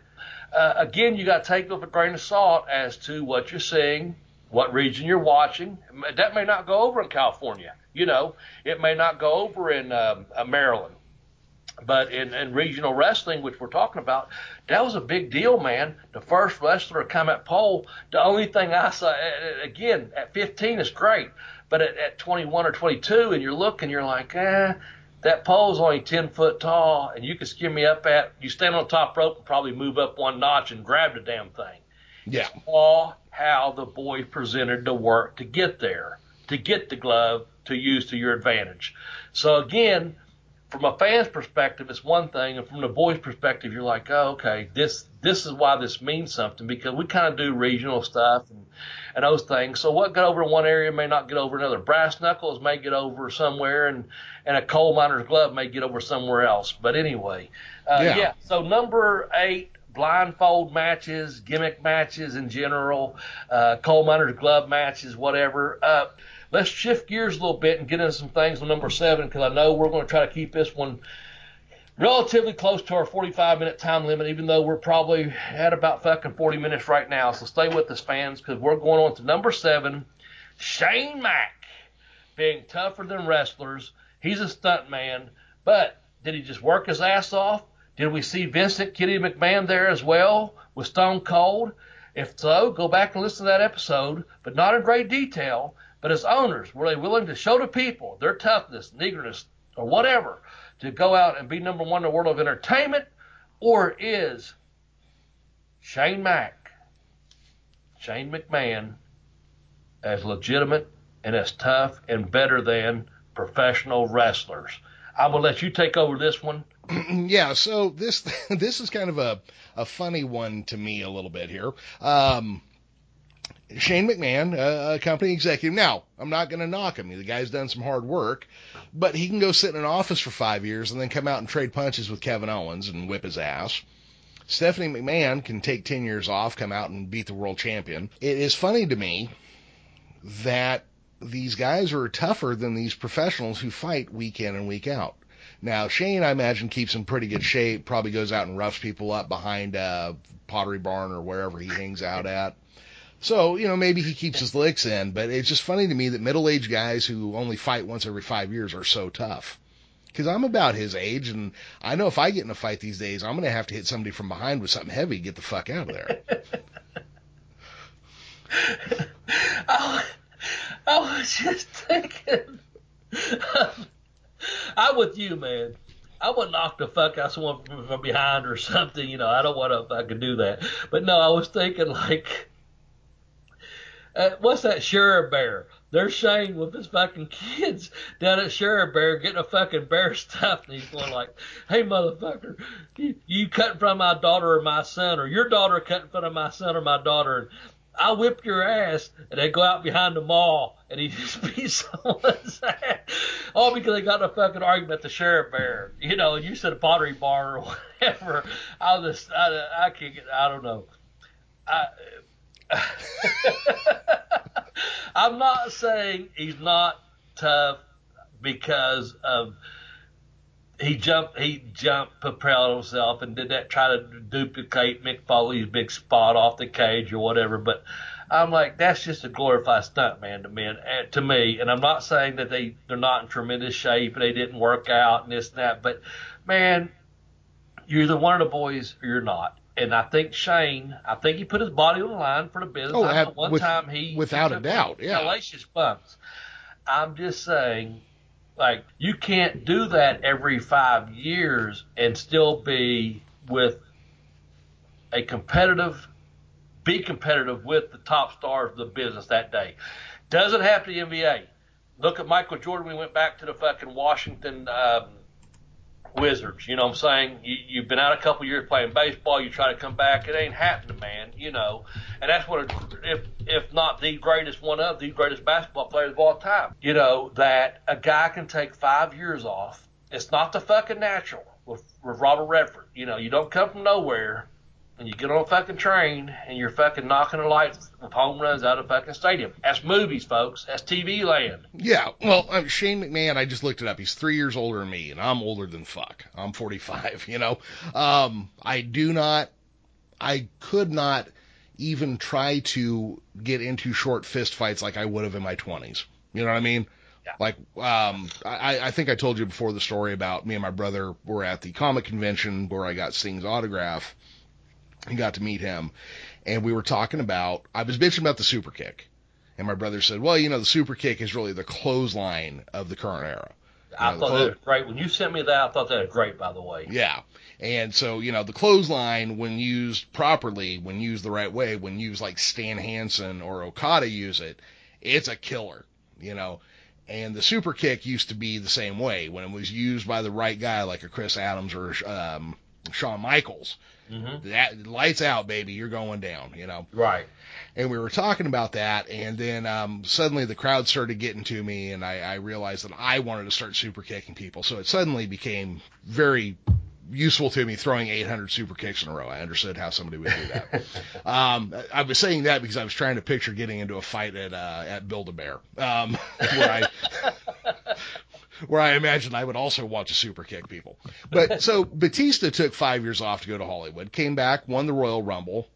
Uh, again, you got to take it with a grain of salt as to what you're seeing, what region you're watching. That may not go over in California. You know, it may not go over in um, uh, Maryland. But in, in regional wrestling, which we're talking about, that was a big deal, man. The first wrestler to come at pole. The only thing I saw, again, at 15 is great, but at, at 21 or 22, and you're looking, you're like, eh, that pole's only 10 foot tall, and you can skim me up at, you stand on the top rope and probably move up one notch and grab the damn thing Yeah. how the boy presented the work to get there, to get the glove to use to your advantage. So again, from a fan's perspective, it's one thing, and from the boy's perspective, you're like, oh, okay, this this is why this means something because we kind of do regional stuff and and those things. So what got over in one area may not get over another. Brass knuckles may get over somewhere, and and a coal miner's glove may get over somewhere else. But anyway, uh, Yeah. yeah. So number eight, blindfold matches, gimmick matches in general, uh, coal miner's glove matches, whatever. Uh, let's shift gears a little bit and get into some things on number seven because I know we're going to try to keep this one relatively close to our 45 minute time limit, even though we're probably at about fucking 40 minutes right now. So stay with us, fans, because we're going on to number seven. Shane Mack being tougher than wrestlers. He's a stunt man, but did he just work his ass off? Did we see Vincent Kennedy McMahon there as well with Stone Cold? If so, go back and listen to that episode, but not in great detail. But as owners, were they willing to show the people their toughness, eagerness, or whatever to go out and be number one in the world of entertainment? Or is Shane Mack, Shane McMahon, as legitimate and as tough and better than professional wrestlers. I will let you take over this one. *clears throat* yeah, so this *laughs* this is kind of a a funny one to me a little bit here. Um, Shane McMahon, a, a company executive. Now, I'm not going to knock him. The guy's done some hard work, but he can go sit in an office for five years and then come out and trade punches with Kevin Owens and whip his ass. Stephanie McMahon can take 10 years off, come out and beat the world champion. It is funny to me that these guys are tougher than these professionals who fight week in and week out. Now, Shane, I imagine, keeps in pretty good shape, probably goes out and roughs people up behind a Pottery Barn or wherever he hangs out at. So, you know, maybe he keeps his licks in, but it's just funny to me that middle aged guys who only fight once every five years are so tough. Because I'm about his age, and I know if I get in a fight these days, I'm going to have to hit somebody from behind with something heavy to get the fuck out of there. *laughs* I, was just thinking. I'm with you, man. I would knock the fuck out someone from, behind or something. You know, I don't want to fucking do that. But no, I was thinking like uh, what's that Sheriff Bear? There's Shane with his fucking kids down at Sheriff Bear getting a fucking bear stuffed, and he's going like, "Hey motherfucker, you, you cut in front of my daughter or my son, or your daughter cut in front of my son or my daughter, and I whip your ass, and they go out behind the mall, and he *laughs* just beats someone's ass, all because they got in a fucking argument at the Sheriff Bear, you know. You said a Pottery Barn or *laughs* whatever. I just, I, I can't get, I don't know. I, *laughs* I'm not saying he's not tough because of he jumped he jumped propelled himself and did that try to duplicate Mick Foley's big spot off the cage or whatever. But I'm like that's just a glorified stunt man to me and, eh, to me. And I'm not saying that they they're not in tremendous shape and they didn't work out and this and that. But man, you're either one of the boys or you're not and I think Shane, I think he put his body on the line for the business. Oh, I one with, time he without a doubt, yeah. Hellacious bumps. I'm just saying, like you can't do that every five years and still be with a competitive, be competitive with the top stars of the business that day. Doesn't have to the NBA. Look at Michael Jordan. We went back to the fucking Washington. Um, Wizards. You know what I'm saying? You, you've been out a couple years playing baseball. You try to come back. It ain't happening, man. You know, and that's what, if if not the greatest one of the greatest basketball players of all time. You know that a guy can take five years off. It's not the fucking natural with, with Robert Redford. You know, you don't come from nowhere and you get on a fucking train and you're fucking knocking the lights with home runs out of fucking stadium. That's movies, folks. That's TV land. Yeah. Well, uh, Shane McMahon, I just looked it up. He's three years older than me, and I'm older than fuck. I'm 45. *laughs* You know, um, I do not, I could not even try to get into short fist fights like I would have in my 20s. You know what I mean? Yeah. Like, um, I, I think I told you before the story about me and my brother were at the comic convention where I got Sting's autograph and got to meet him. And we were talking about, I was bitching about the super kick. And my brother said, well, you know, the super kick is really the clothesline of the current era. You I know, thought clo- that was great. When you sent me that, I thought that was great, by the way. Yeah. And so, you know, the clothesline, when used properly, when used the right way, when used like Stan Hansen or Okada use it, it's a killer, you know. And the super kick used to be the same way when it was used by the right guy, like a Chris Adams or um, Shawn Michaels. hmm That lights out, baby, you're going down, you know. Right. And we were talking about that, and then um, suddenly the crowd started getting to me, and I, I realized that I wanted to start super kicking people. So it suddenly became very useful to me throwing 800 super kicks in a row. I understood how somebody would do that. *laughs* um, I was saying that because I was trying to picture getting into a fight at uh, at Build a Bear, um, *laughs* where I where I imagine I would also want to super kick people. But *laughs* so Batista took five years off to go to Hollywood, came back, won the Royal Rumble,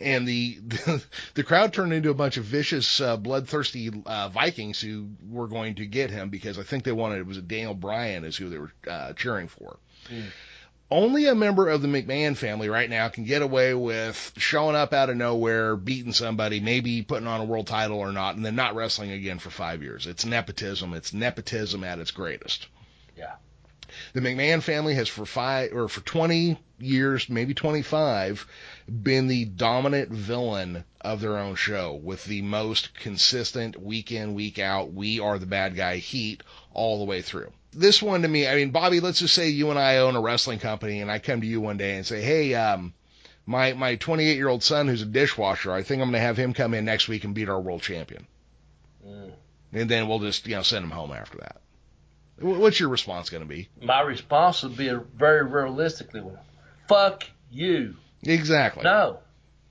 and the *laughs* the, crowd turned into a bunch of vicious, uh, bloodthirsty uh, Vikings who were going to get him because I think they wanted it was Daniel Bryan is who they were uh, cheering for. Mm. Only a member of the McMahon family right now can get away with showing up out of nowhere, beating somebody, maybe putting on a world title or not, and then not wrestling again for five years. It's nepotism. It's nepotism at its greatest. Yeah. The McMahon family has for five or for 20 years, maybe 25, been the dominant villain of their own show with the most consistent week in, week out, we are the bad guy heat all the way through. This one to me, I mean, Bobby, let's just say you and I own a wrestling company and I come to you one day and say, hey, um, my, my 28 year old son who's a dishwasher, I think I'm going to have him come in next week and beat our world champion. Mm. And then we'll just, you know, send him home after that. What's your response going to be? My response would be a very realistically one. Fuck you. Exactly. No.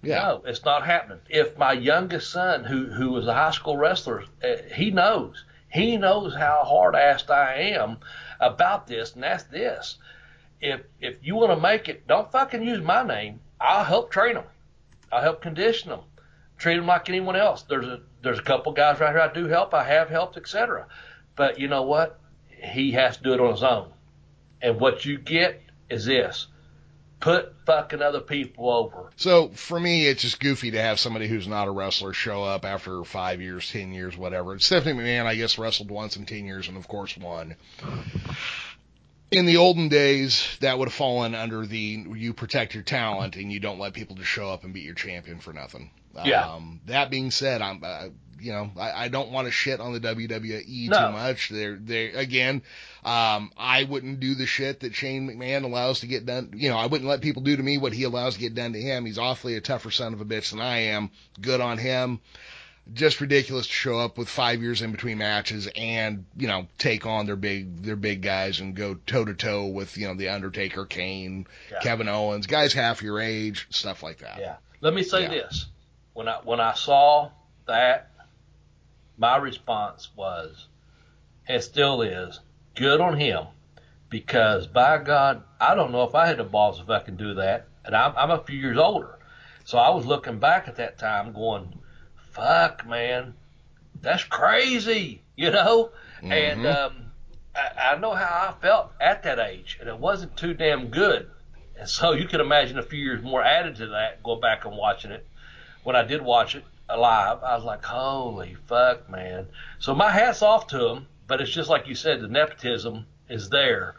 Yeah. No, it's not happening. If my youngest son, who who was a high school wrestler, uh, he knows. He knows how hard assed I am about this, and that's this. If if you want to make it, don't fucking use my name. I'll help train them. I'll help condition them. Treat them like anyone else. There's a there's a couple guys right here I do help. I have helped, etc. But you know what? He has to do it on his own. And what you get is this put fucking other people over. So for me, it's just goofy to have somebody who's not a wrestler show up after five years, ten years, whatever. Stephanie McMahon, I guess, wrestled once in ten years and of course won. In the olden days, that would have fallen under the you protect your talent and you don't let people just show up and beat your champion for nothing. Yeah. Um, that being said, I'm, uh, you know, I, I don't want to shit on the WWE No. too much. They're, they again, um, I wouldn't do the shit that Shane McMahon allows to get done. You know, I wouldn't let people do to me what he allows to get done to him. He's awfully a tougher son of a bitch than I am. Good on him. Just ridiculous to show up with five years in between matches and, you know, take on their big, their big guys and go toe to toe with, you know, the Undertaker, Kane, Yeah. Kevin Owens, guys half your age, stuff like that. Yeah. Let me say Yeah. this. When I when I saw that, my response was, and still is, good on him, because by God, I don't know if I had the balls if I can do that, and I'm I'm a few years older, so I was looking back at that time going, fuck man, that's crazy, you know, and Mhm. um, I, I know how I felt at that age, and it wasn't too damn good. And so you can imagine a few years more added to that, going back and watching it. When I did watch it live, I was like, holy fuck, man. So my hat's off to him, but it's just like you said, the nepotism is there.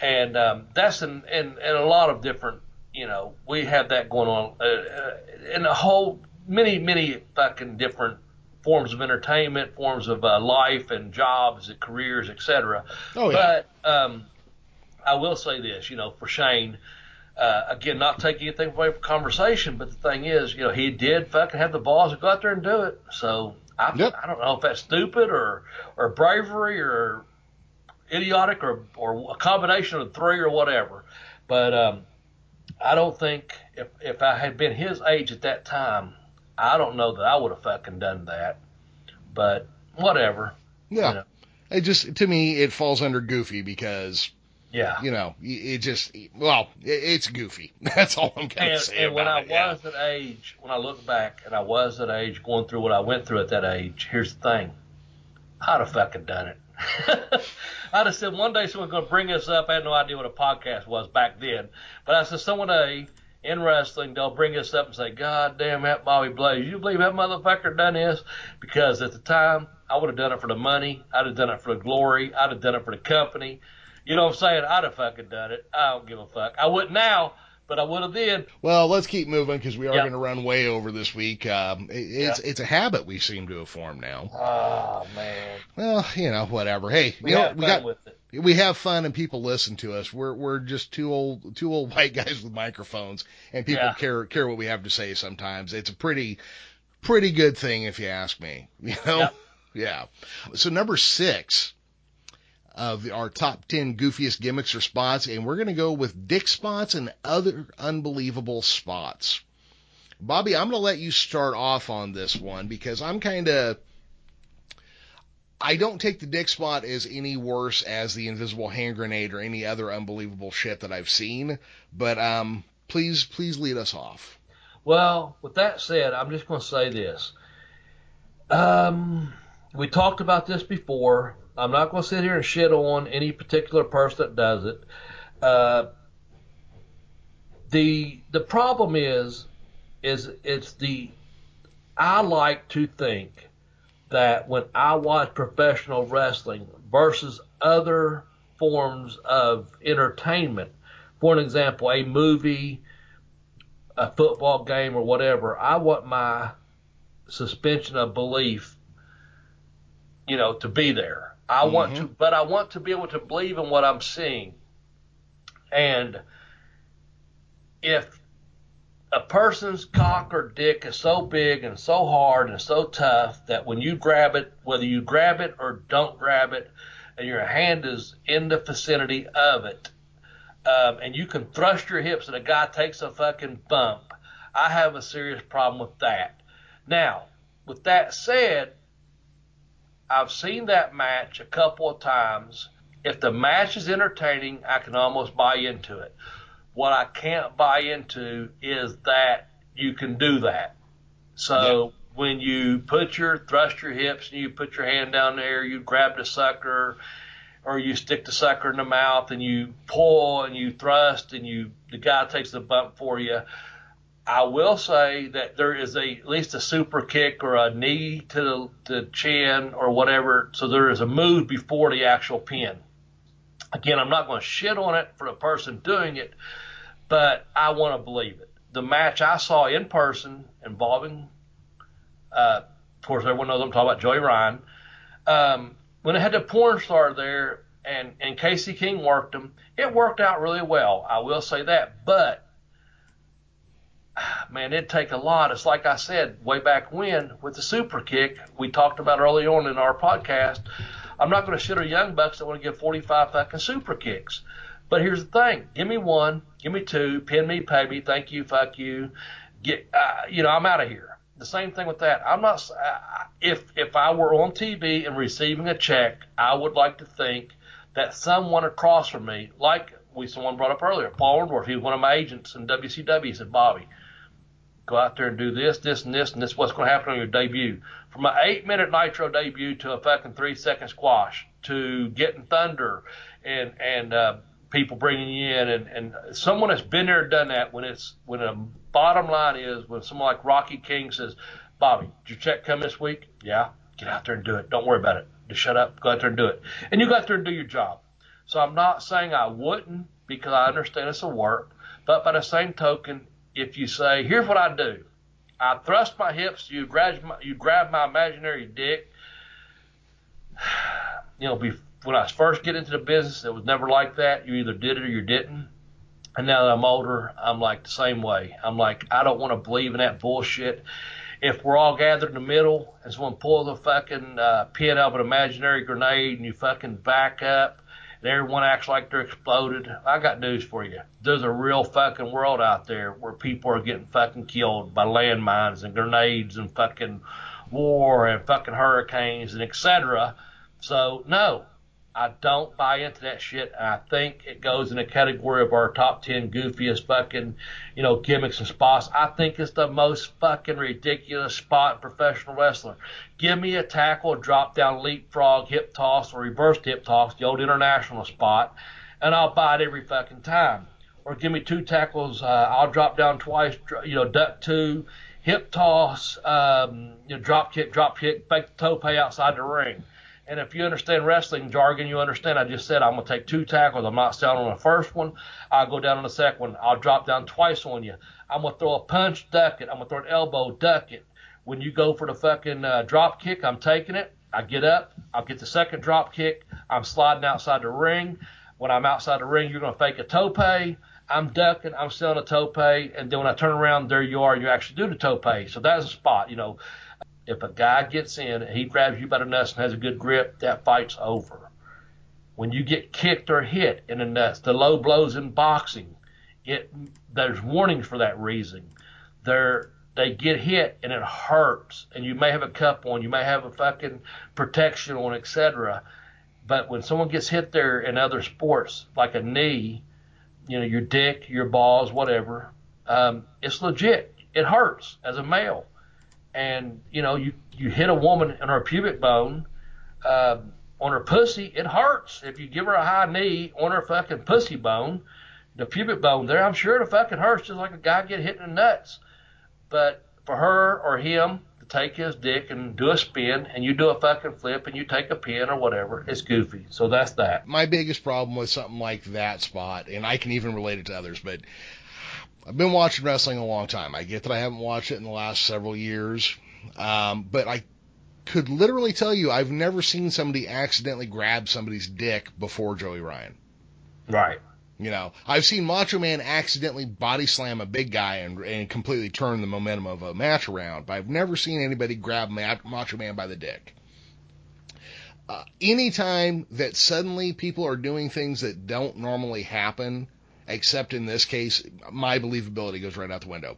And um, that's in, in, in a lot of different, you know, we have that going on uh, uh, in a whole, many, many fucking different forms of entertainment, forms of uh, life and jobs and careers, etc. Oh, yeah. But um, I will say this, you know, for Shane, uh, again, not taking anything away from conversation, but the thing is, you know, he did fucking have the balls to go out there and do it. So I, Yep. I don't know if that's stupid or or bravery or idiotic or or a combination of three or whatever. But um, I don't think if if I had been his age at that time, I don't know that I would have fucking done that. But whatever. Yeah. You know. It just, to me, it falls under goofy because Yeah. you know, it just, well, it's goofy. *laughs* That's all I'm gonna say and when I it. yeah. was that age, when I look back and I was that age, going through what I went through at that age, here's the thing: I'd have fucking done it. *laughs* I'd have said one day someone's going to bring us up. I had no idea what a podcast was back then, but I said someone day in wrestling they'll bring us up and say, "God damn that Bobby Blaze! You believe that motherfucker done this?" Because at the time I would have done it for the money, I'd have done it for the glory, I'd have done it for the company. You know what I'm saying? I'd have fucking done it. I don't give a fuck. I wouldn't now, but I would have then. Well, let's keep moving because we are Yeah. going to run way over this week. Um, it, it's it's a habit we seem to have formed now. Oh man, Well, you know, whatever. Hey, we you know, have we fun got with it. we have fun and people listen to us. We're we're just two old two old *laughs* white guys with microphones, and people Yeah. care care what we have to say. Sometimes it's a pretty pretty good thing if you ask me. *laughs* You know, yeah. So number six of our top ten goofiest gimmicks or spots, and we're gonna go with dick spots and other unbelievable spots. Bobby, I'm gonna let you start off on this one because I'm kind of I don't take the dick spot as any worse as the invisible hand grenade or any other unbelievable shit that I've seen. But um, please, please lead us off. Well, with that said, I'm just going to say this. Um, we talked about this before. I'm not going to sit here and shit on any particular person that does it. Uh, the the problem is, is it's the I like to think that when I watch professional wrestling versus other forms of entertainment. For an example, a movie, a football game, or whatever. I want my suspension of belief, you know, to be there. I want to, but I want to be able to believe in what I'm seeing. And if a person's cock or dick is so big and so hard and so tough that when you grab it, whether you grab it or don't grab it, and your hand is in the vicinity of it, um, and you can thrust your hips and a guy takes a fucking bump, I have a serious problem with that. Now, with that said, I've seen that match a couple of times. If the match is entertaining, I can almost buy into it. What I can't buy into is that you can do that. So when you put your thrust your hips and you put your hand down there, you grab the sucker or you stick the sucker in the mouth and you pull and you thrust and you the guy takes the bump for you. I will say that there is a at least a super kick or a knee to the, the chin or whatever. So there is a move before the actual pin. Again, I'm not going to shit on it for the person doing it, but I want to believe it. The match I saw in person involving, uh, of course, everyone knows I'm talking about Joey Ryan. Um, when it had the porn star there and, and Casey King worked them, it worked out really well. I will say that. But, man, it'd take a lot. It's like I said way back when with the super kick we talked about early on in our podcast. I'm not going to shit on young bucks that want to give 45 fucking super kicks. But here's the thing: give me one, give me two, pin me, pay me, thank you, fuck you, get, uh, you know, I'm out of here. The same thing with that. I'm not. Uh, if if I were on TV and receiving a check, I would like to think that someone across from me, like we someone brought up earlier, Paul Orndorff, he was one of my agents in WCW. He said, Bobby, go out there and do this, this, and this, and this. is What's going to happen on your debut? From an eight-minute Nitro debut to a fucking three-second squash to getting Thunder and and uh, people bringing you in, and and someone that's been there, and done that. When it's when a bottom line is when someone like Rocky King says, Bobby, did your check come this week? Yeah, get out there and do it. Don't worry about it. Just shut up, go out there and do it, and you go out there and do your job. So I'm not saying I wouldn't because I understand it's a work, but by the same token, if you say, here's what I do. I thrust my hips, you grab my, you grab my imaginary dick. *sighs* You know, be, when I first get into the business, it was never like that. You either did it or you didn't. And now that I'm older, I'm like the same way. I'm like, I don't want to believe in that bullshit. If we're all gathered in the middle and someone pulls a fucking uh, pin out of an imaginary grenade and you fucking back up everyone acts like they're exploded, I got news for you. There's a real fucking world out there where people are getting fucking killed by landmines and grenades and fucking war and fucking hurricanes and etc. So no, I don't buy into that shit. And I think it goes in the category of our top 10 goofiest fucking, you know, gimmicks and spots. I think it's the most fucking ridiculous spot in professional wrestling. Give me a tackle, drop down, leapfrog, hip toss, or reverse hip toss, the old international spot, and I'll buy it every fucking time. Or give me two tackles, uh, I'll drop down twice, you know, duck two, hip toss, um, you know, drop kick, drop kick, fake the pay outside the ring. And if you understand wrestling jargon, you understand. I just said I'm gonna take two tackles. I'm not selling on the first one. I'll go down on the second one. I'll drop down twice on you. I'm gonna throw a punch, duck it. I'm gonna throw an elbow, duck it. When you go for the fucking uh, drop kick, I'm taking it. I get up. I'll get the second drop kick. I'm sliding outside the ring. When I'm outside the ring, you're gonna fake a tope. I'm ducking. I'm selling a tope, and then when I turn around, there you are. You actually do the tope. So that's a spot. You know, if a guy gets in and he grabs you by the nuts and has a good grip, that fight's over. When you get kicked or hit in the nuts, the low blows in boxing, it there's warnings for that reason. They're they get hit and it hurts, and you may have a cup on, you may have a fucking protection on, etc. But when someone gets hit there in other sports, like a knee, you know, your dick, your balls, whatever, um, it's legit. It hurts as a male and you know you you hit a woman in her pubic bone uh, on her pussy, it hurts. If you give her a high knee on her fucking pussy bone, the pubic bone there, I'm sure it fucking hurts just like a guy get hit in the nuts. But for her or him to take his dick and do a spin, and you do a fucking flip, and you take a pin or whatever. It's goofy. So that's that. My biggest problem with something like that spot, and I can even relate it to others, but I've been watching wrestling a long time. I get that I haven't watched it in the last several years, um, but I could literally tell you I've never seen somebody accidentally grab somebody's dick before Joey Ryan. Right. You know, I've seen Macho Man accidentally body slam a big guy and, and completely turn the momentum of a match around, but I've never seen anybody grab Macho Man by the dick. Uh, anytime that suddenly people are doing things that don't normally happen, except in this case, my believability goes right out the window.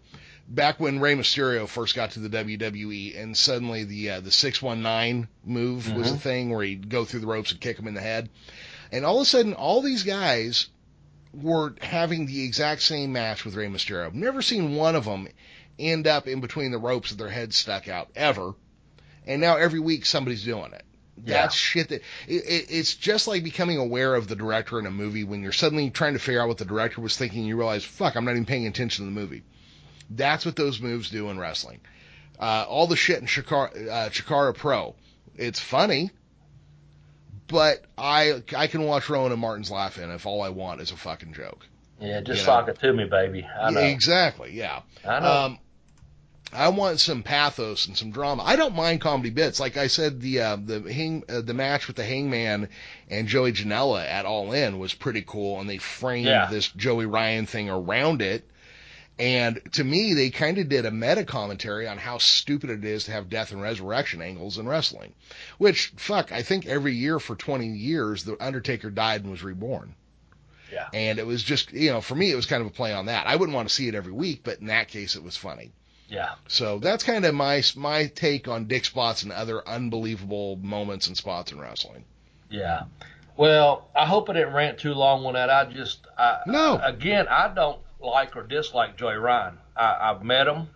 Back when Rey Mysterio first got to the WWE, and suddenly the uh, the six one nine move mm-hmm. was a thing where he'd go through the ropes and kick him in the head, and all of a sudden, all these guys were having the exact same match with Rey Mysterio. I've never seen one of them end up in between the ropes with their head stuck out ever. And now every week somebody's doing it. That's yeah. shit that it, it, it's just like becoming aware of the director in a movie when you're suddenly trying to figure out what the director was thinking. You realize, fuck, I'm not even paying attention to the movie. That's what those moves do in wrestling. Uh, all the shit in Chikara, uh, Chikara Pro. It's funny but I I can watch Rowan and Martin's Laugh-In if all I want is a fucking joke. Yeah, just you sock it to me, baby. I know. Exactly. Yeah. I know. Um, I want some pathos and some drama. I don't mind comedy bits. Like I said, the uh, the hang, uh, the match with the Hangman and Joey Janela at All In was pretty cool, and they framed yeah. this Joey Ryan thing around it. And to me, they kind of did a meta commentary on how stupid it is to have death and resurrection angles in wrestling. Which, fuck, I think every year for 20 years, The Undertaker died and was reborn. Yeah. And it was just, you know, for me, it was kind of a play on that. I wouldn't want to see it every week, but in that case, it was funny. Yeah. So that's kind of my my take on dick spots and other unbelievable moments and spots in wrestling. Yeah. Well, I hope I didn't rant too long on that. I just, I, no. Again, I don't like or dislike Joey Ryan. I, I've met him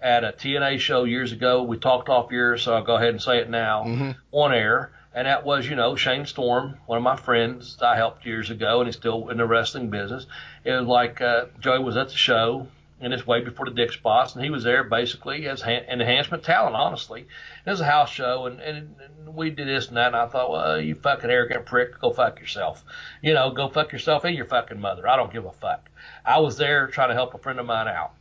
at a TNA show years ago. We talked off here, so I'll go ahead and say it now mm-hmm. on air. And that was, you know, Shane Storm, one of my friends I helped years ago, and he's still in the wrestling business. It was like uh, Joey was at the show, and it's way before the Dick Spots, and he was there basically as an enhancement talent, honestly. It was a house show, and, and, and we did this and that, and I thought, well, you fucking arrogant prick, go fuck yourself. You know, go fuck yourself and your fucking mother. I don't give a fuck. I was there trying to help a friend of mine out,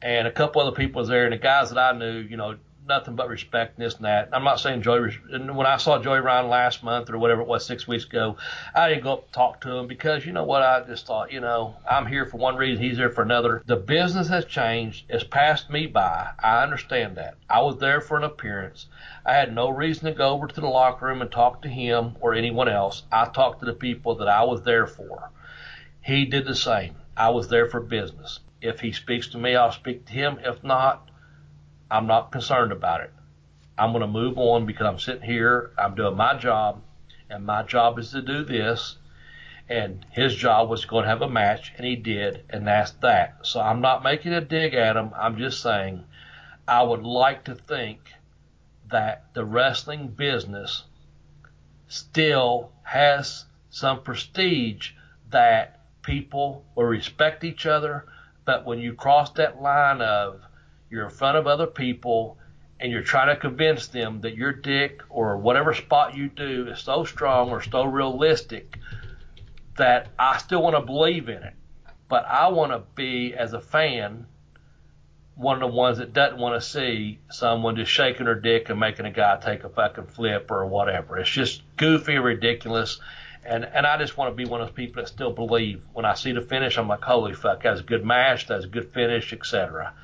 and a couple other people was there, and the guys that I knew, you know, nothing but respect and this and that. I'm not saying Joey. When I saw Joey Ryan last month or whatever it was, six weeks ago, I didn't go up and talk to him because you know what? I just thought, you know, I'm here for one reason, he's there for another. The business has changed. It's passed me by. I understand that. I was there for an appearance. I had no reason to go over to the locker room and talk to him or anyone else. I talked to the people that I was there for. He did the same. I was there for business. If he speaks to me, I'll speak to him. If not, I'm not concerned about it. I'm going to move on because I'm sitting here, I'm doing my job, and my job is to do this. And his job was going to have a match, and he did, and that's that. So I'm not making a dig at him. I'm just saying I would like to think that the wrestling business still has some prestige that people will respect each other. But when you cross that line of you're in front of other people and you're trying to convince them that your dick or whatever spot you do is so strong or so realistic that I still want to believe in it. But I want to be, as a fan, one of the ones that doesn't want to see someone just shaking her dick and making a guy take a fucking flip or whatever. It's just goofy, and ridiculous, and and I just want to be one of those people that still believe when I see the finish, I'm like, holy fuck, that's a good match, that's a good finish, etc.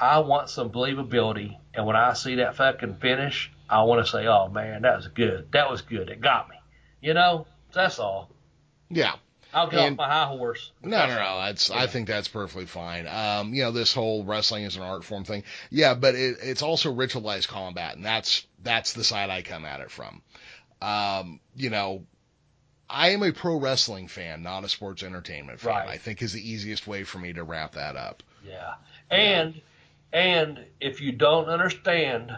I want some believability, and when I see that fucking finish, I want to say, oh man, that was good, that was good, it got me, you know. That's all. Yeah. I'll get and, off my high horse. No, no, no. That's yeah. I think that's perfectly fine. Um, you know, this whole wrestling is an art form thing. Yeah, but it, it's also ritualized combat, and that's that's the side I come at it from. Um, you know, I am a pro wrestling fan, not a sports entertainment fan. Right. I think is the easiest way for me to wrap that up. Yeah. And yeah. And if you don't understand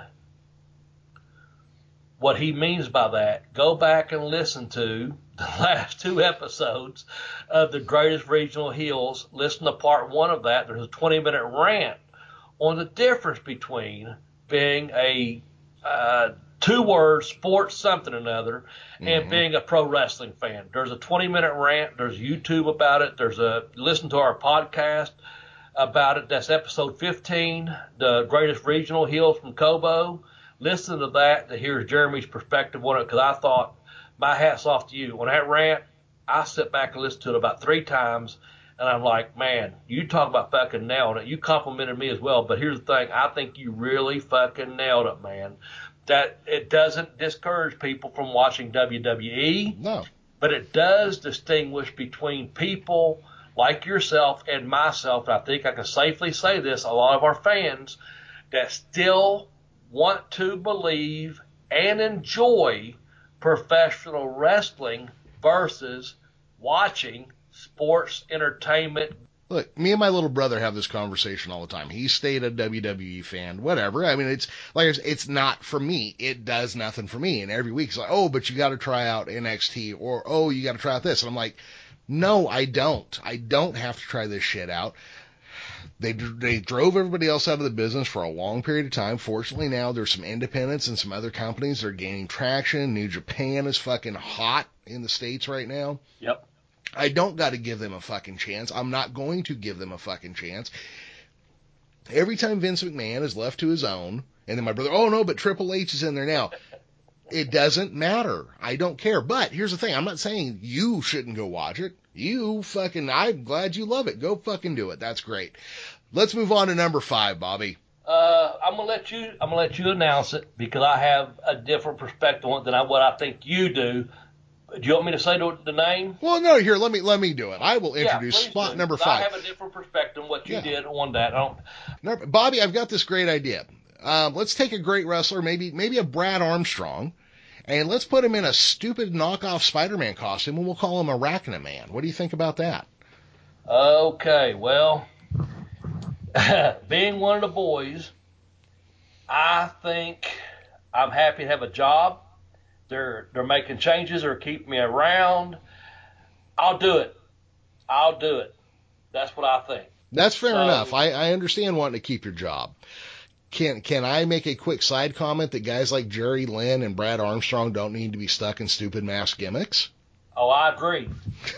what he means by that, go back and listen to *laughs* the last two episodes of the greatest regional heels. Listen to part one of that. There's a 20 minute rant on the difference between being a uh, two word sports something or another and being a pro wrestling fan. There's a 20 minute rant. There's YouTube about it. There's a listen to our podcast about it. That's episode 15, the greatest regional heels from Kobo. Listen to that to hear Jeremy's perspective on it because I thought my hat's off to you. On that rant, I sit back and listen to it about three times and I'm like, man, you talk about fucking nailed it. You complimented me as well, but here's the thing. I think you really fucking nailed it, man. That it doesn't discourage people from watching WWE No. but it does distinguish between people like yourself and myself. And I think I can safely say this: a lot of our fans that still want to believe and enjoy professional wrestling versus watching sports entertainment. Look, me and my little brother have this conversation all the time. He stayed a WWE fan, whatever. I mean, it's like it's not for me. It does nothing for me. And every week it's like, oh, but you got to try out NXT, or oh, you got to try out this. And I'm like, no, I don't. I don't have to try this shit out. They they drove everybody else out of the business for a long period of time. Fortunately, now there's some independents and some other companies that are gaining traction. New Japan is fucking hot in the states right now. Yep. I don't got to give them a fucking chance. I'm not going to give them a fucking chance. Every time Vince McMahon is left to his own, and then my brother, oh no, but Triple H is in there now. It doesn't matter. I don't care. But here's the thing. I'm not saying you shouldn't go watch it. You fucking, I'm glad you love it. Go fucking do it. That's great. Let's move on to number five, Bobby. Uh, I'm gonna let you. I'm gonna let you announce it because I have a different perspective on it than I, what I think you do. Do you want me to say the, the name? Well, no, here, let me, let me do it. I will introduce please spot do. number five. I have a different perspective on what you Yeah. did on that. I don't. Number- Bobby, I've got this great idea. Um, let's take a great wrestler, maybe maybe a Brad Armstrong, and let's put him in a stupid knockoff Spider-Man costume, and we'll call him Arachnaman. What do you think about that? Okay, well, *laughs* being one of the boys, I think I'm happy to have a job. They're they're making changes or keeping me around. I'll do it. I'll do it. That's what I think. That's fair So- enough. I, I understand wanting to keep your job. Can can I make a quick side comment that guys like Jerry Lynn and Brad Armstrong don't need to be stuck in stupid mask gimmicks? Oh, I agree.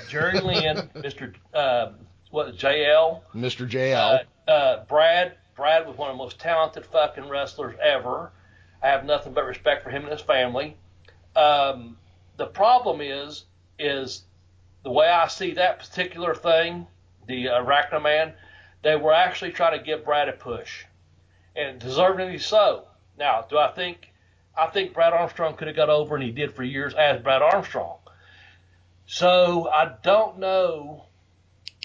Jerry Lynn, *laughs* Mr. Uh, what JL, Mr. JL. Uh, uh, Brad, Brad was one of the most talented fucking wrestlers ever. I have nothing but respect for him and his family. Um, the problem is, is the way I see that particular thing, the Arachnaman, they were actually trying to give Brad a push, and deservedly so. Now, do I think? I think Brad Armstrong could have got over, and he did for years as Brad Armstrong. So I don't know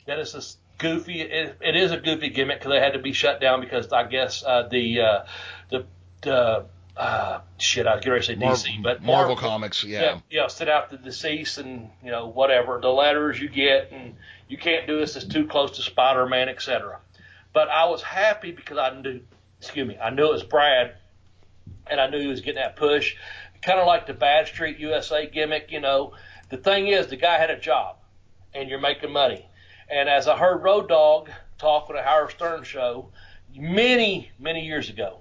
that it's a goofy. It, it is a goofy gimmick because they had to be shut down because I guess uh, the uh, the the uh, shit. I was going to say DC, but Marvel Marvel Comics, yeah. yeah, know, sit out the deceased and you know whatever the letters you get, and you can't do this. It's too close to Spider-Man, etc. But I was happy because I knew, excuse me, I knew it was Brad, and I knew he was getting that push, kind of like the Bad Street USA gimmick. You know, the thing is, the guy had a job, and you're making money. And as I heard Road Dogg talk on a Howard Stern show many, many years ago,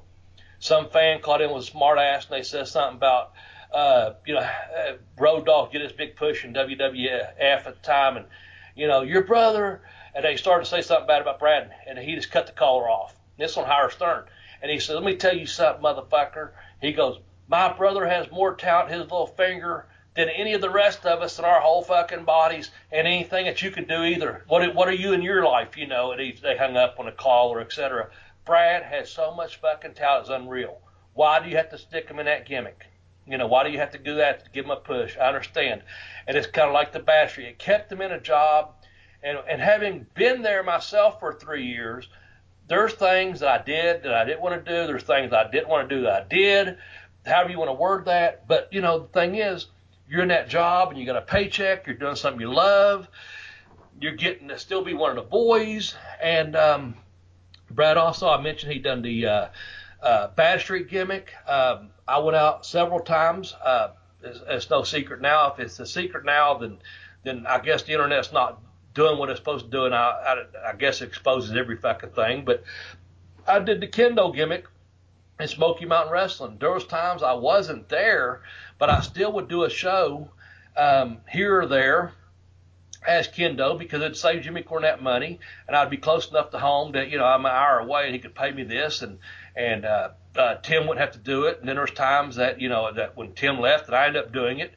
some fan caught in with a smart ass and they said something about, uh, you know, uh, Road Dogg did his big push in WWF at the time, and you know, your brother, and they started to say something bad about Brad, and he just cut the collar off. This on Howard Stern, and he said, "Let me tell you something, motherfucker." He goes, "My brother has more talent in his little finger." Than any of the rest of us in our whole fucking bodies, and anything that you can do either. What what are you in your life, you know? And he, they hung up on a call caller, etc. Brad has so much fucking talent, it's unreal. Why do you have to stick him in that gimmick? You know, why do you have to do that to give him a push? I understand. And it's kind of like the battery. It kept him in a job. And, and having been there myself for three years, there's things that I did that I didn't want to do. There's things I didn't want to do that I did. However you want to word that. But, you know, the thing is, you're in that job and you got a paycheck. You're doing something you love. You're getting to still be one of the boys. And, um, Brad also, I mentioned he done the uh, uh, Bad Street gimmick. Um, I went out several times. Uh, it's, it's no secret now. If it's a secret now, then then I guess the internet's not doing what it's supposed to do, and I, I, I guess it exposes every fucking thing. But I did the kendo gimmick in Smoky Mountain Wrestling. There was times I wasn't there, but I still would do a show um, here or there as Kendo because it'd save Jimmy Cornette money, and I'd be close enough to home that you know I'm an hour away and he could pay me this, and and uh, uh, Tim wouldn't have to do it. And then there's times that you know that when Tim left, that I ended up doing it,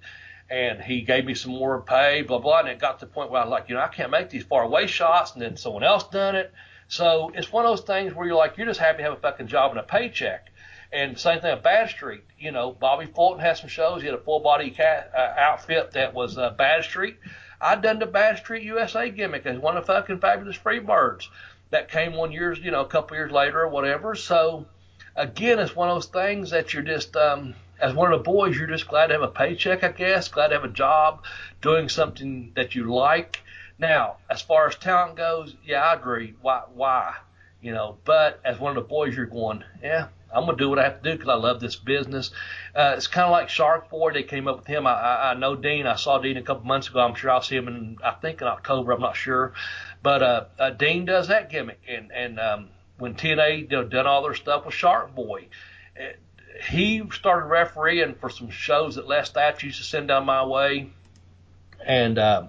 and he gave me some more pay, blah blah. And it got to the point where I was like, you know, I can't make these far away shots, and then someone else done it. So it's one of those things where you're like, you're just happy to have a fucking job and a paycheck. And same thing with Bad Street. You know, Bobby Fulton had some shows. He had a full body cat, uh, outfit that was uh, Bad Street. I'd done the Bad Street USA gimmick as one of the fucking fabulous Freebirds. That came one years, you know, a couple years later or whatever. So again, it's one of those things that you're just, um, as one of the boys, you're just glad to have a paycheck, I guess, glad to have a job, doing something that you like. Now, as far as talent goes, yeah, I agree. Why? Why? You know, but as one of the boys, you're going, yeah, I'm gonna do what I have to do because I love this business. Uh, it's kind of like Shark Boy. They came up with him. I, I, I know Dean. I saw Dean a couple months ago. I'm sure I'll see him in I think in October. I'm not sure, but uh, uh, Dean does that gimmick. And and um, when TNA you know, done all their stuff with Shark Boy, it, he started refereeing for some shows that Les Thatch used to send down my way, and. Uh,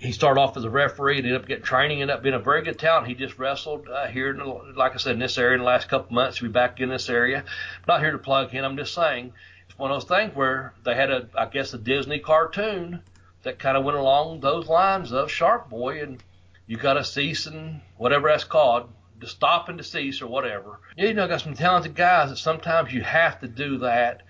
he started off as a referee and ended up getting training, ended up being a very good talent. He just wrestled uh, here, in the, like I said, in this area in the last couple months. He'll be back in this area. I'm not here to plug him. I'm just saying it's one of those things where they had a, I guess, a Disney cartoon that kind of went along those lines of Shark Boy, and you got to cease and whatever that's called, to stop and cease or whatever. You know, got some talented guys that sometimes you have to do that.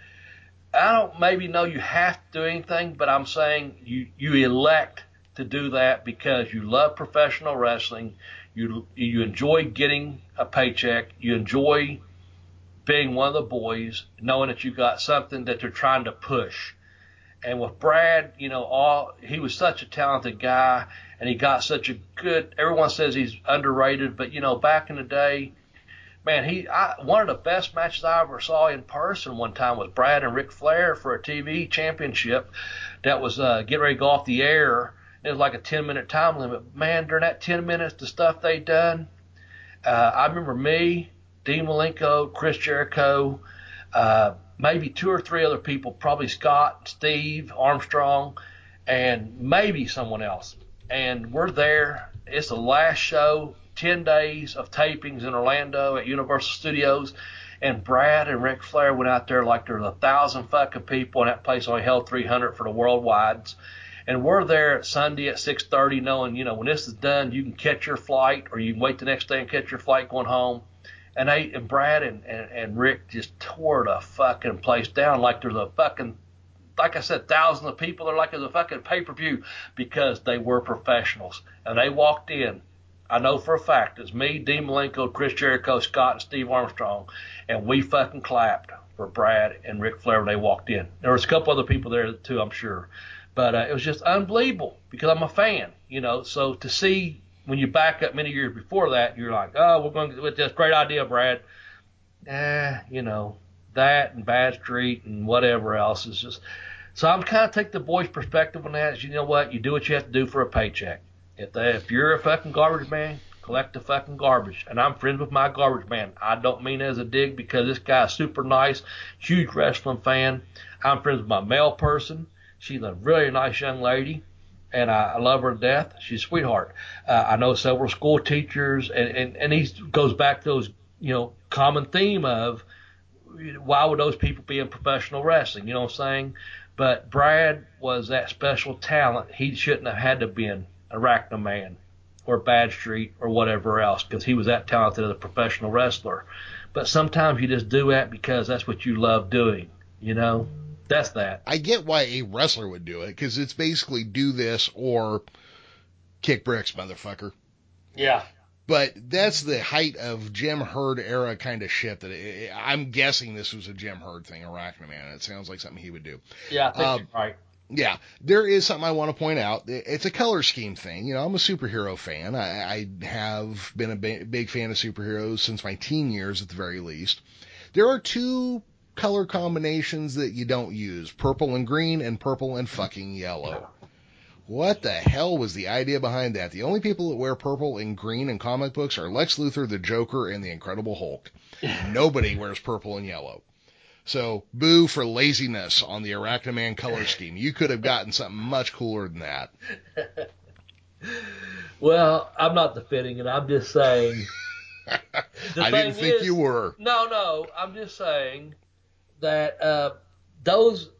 I don't maybe know you have to do anything, but I'm saying you you elect to do that because you love professional wrestling, you you enjoy getting a paycheck, you enjoy being one of the boys, knowing that you got something that they're trying to push. And with Brad, you know, all he was such a talented guy, and he got such a good. Everyone says he's underrated, but you know, back in the day, man, he I, one of the best matches I ever saw in person one time was Brad and Ric Flair for a TV championship that was uh, getting ready to go off the air it was like a 10 minute time limit. Man, during that 10 minutes, the stuff they done, uh, I remember me, Dean Malenko, Chris Jericho, uh, maybe two or three other people, probably Scott, Steve, Armstrong, and maybe someone else. And we're there. It's the last show, 10 days of tapings in Orlando at Universal Studios. And Brad and Ric Flair went out there like there a thousand fucking people, and that place only held 300 for the worldwides and we're there at Sunday at 6:30, knowing you know when this is done, you can catch your flight, or you can wait the next day and catch your flight going home. And they and Brad and, and, and Rick just tore the fucking place down like there's a fucking like I said, thousands of people. They're like it's a fucking pay per view because they were professionals. And they walked in. I know for a fact it's me, Dean Malenko, Chris Jericho, Scott, and Steve Armstrong, and we fucking clapped for Brad and Ric Flair when they walked in. There was a couple other people there too, I'm sure. But uh, it was just unbelievable because I'm a fan, you know. So to see when you back up many years before that, you're like, oh, we're going to with this great idea, Brad. Eh, you know, that and Bad Street and whatever else is just. So I'm kind of take the boys' perspective on that. Is you know what, you do what you have to do for a paycheck. If they, if you're a fucking garbage man, collect the fucking garbage. And I'm friends with my garbage man. I don't mean as a dig because this guy's super nice, huge wrestling fan. I'm friends with my mail person. She's a really nice young lady, and I, love her to death. She's a sweetheart. Uh, I know several school teachers, and, and, and he goes back to those, you know, common theme of why would those people be in professional wrestling? You know what I'm saying? But Brad was that special talent. He shouldn't have had to been a Man or Bad Street or whatever else because he was that talented as a professional wrestler. But sometimes you just do that because that's what you love doing, you know? That's that. I get why a wrestler would do it because it's basically do this or kick bricks, motherfucker. Yeah. But that's the height of Jim Herd era kind of shit. That it, I'm guessing this was a Jim Herd thing, Arachnaman. It sounds like something he would do. Yeah, um, right. Yeah, there is something I want to point out. It's a color scheme thing. You know, I'm a superhero fan. I, I have been a big fan of superheroes since my teen years, at the very least. There are two color combinations that you don't use purple and green and purple and fucking yellow. What the hell was the idea behind that? The only people that wear purple and green in comic books are Lex Luthor, the Joker, and the Incredible Hulk. *laughs* Nobody wears purple and yellow. So, boo for laziness on the Arachnaman color scheme. You could have gotten something much cooler than that. *laughs* Well, I'm not defending it. I'm just saying. *laughs* I didn't think is- you were. No, no. I'm just saying that uh, those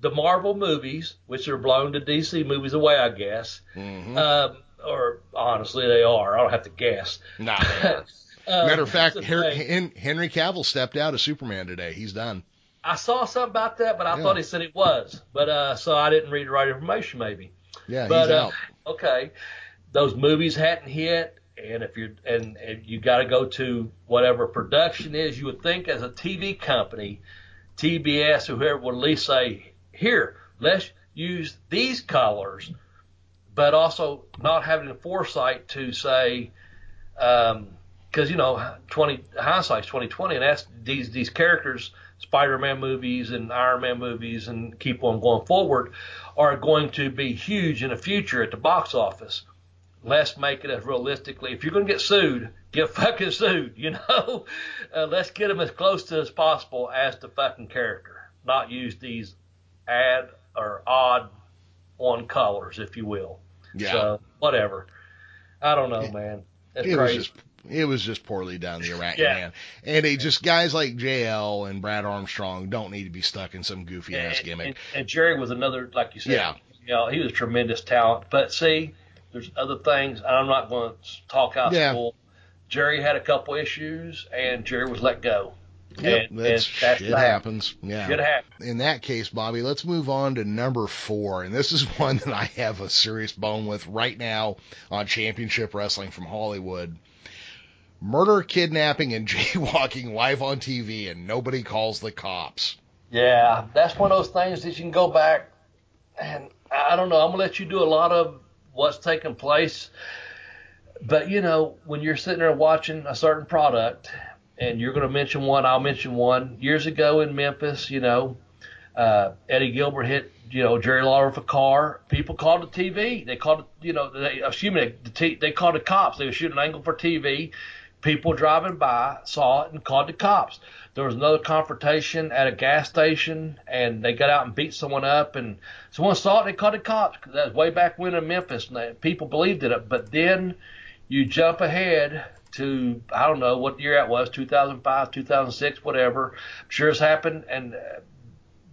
the Marvel movies, which are blown to DC movies away, I guess, hmm um, or honestly they are. I don't have to guess. Nah. *laughs* Um, Matter of fact, Her- Henry Cavill stepped out as Superman today. He's done. I saw something about that, but I Yeah. thought he said it was. But uh, so I didn't read the right information, maybe. Yeah, But he's uh, out. okay, those movies hadn't hit, and if you're and, and you got to go to whatever production is, you would think as a TV company, TBS or whoever would at least say, here, let's use these colors, but also not having the foresight to say, um, because you know, twenty hindsight's twenty twenty, and that's these these characters. Spider-Man movies and Iron Man movies and keep on going forward are going to be huge in the future at the box office. Let's make it as realistically. If you're going to get sued, get fucking sued. You *laughs* know, uh, let's get them as close to as possible as the fucking character. Not use these add or odd on colors, if you will. Yeah. So whatever. I don't know, man. It's it was just it was just poorly done the Iraqi Yeah. man and they just guys like JL and Brad Armstrong don't need to be stuck in some goofy ass gimmick. and, and Jerry was another, like you said. Yeah. You know, he was tremendous talent. But see, there's other things. and I'm not going to talk out Yeah. school. Jerry had a couple issues, and Jerry was let go. Yep, and, that's, and that's shit what happens. Yeah. Should happen. In that case, Bobby, let's move on to number four, and this is *laughs* one that I have a serious bone with right now on Championship Wrestling from Hollywood. Murder, kidnapping, and *laughs* jaywalking live on TV, and nobody calls the cops. Yeah, that's one of those things that you can go back and I don't know. I'm gonna let you do a lot of what's taking place, but you know when you're sitting there watching a certain product and you're gonna mention one, I'll mention one. Years ago in Memphis, you know, uh, Eddie Gilbert hit you know Jerry Lawler with a car. People called the TV. They called you know, they assuming the t- they called the cops. They were shooting an angle for TV. People driving by saw it and called the cops. There was another confrontation at a gas station, and they got out and beat someone up, and someone saw it. They called the cops. That was way back when in Memphis, and they, people believed it. But then you jump ahead to I don't know what year that was, 2005, 2006, whatever. I'm sure it's happened, and uh,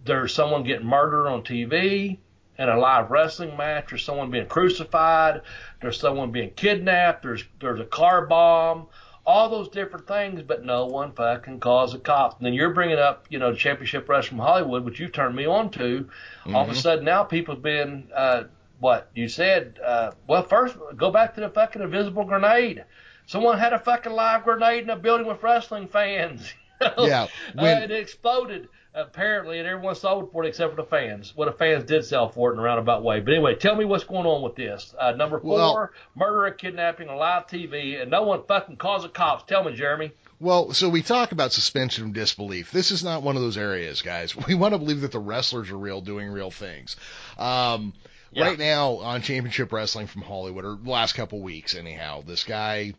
there's someone getting murdered on TV in a live wrestling match, or someone being crucified, there's someone being kidnapped, there's there's a car bomb, all those different things, but no one fucking calls the cops. And then you're bringing up, you know, Championship Wrestling from Hollywood, which you've turned me on to. All of a sudden now people have been, uh, what you said, uh, well, first go back to the fucking invisible grenade. Someone had a fucking live grenade in a building with wrestling fans. *laughs* Yeah, uh, it exploded apparently, and everyone sold for it except for the fans. Well, the fans did sell for it in a roundabout way. But anyway, tell me what's going on with this. Uh, number four, Well- murder and kidnapping on live TV, and no one fucking calls the cops. Tell me, Jeremy. Well, so we talk about suspension of disbelief. This is not one of those areas, guys. *laughs* We want to believe that the wrestlers are real, doing real things. Um, Yeah. Right now on Championship Wrestling from Hollywood, or the last couple weeks, anyhow, this guy,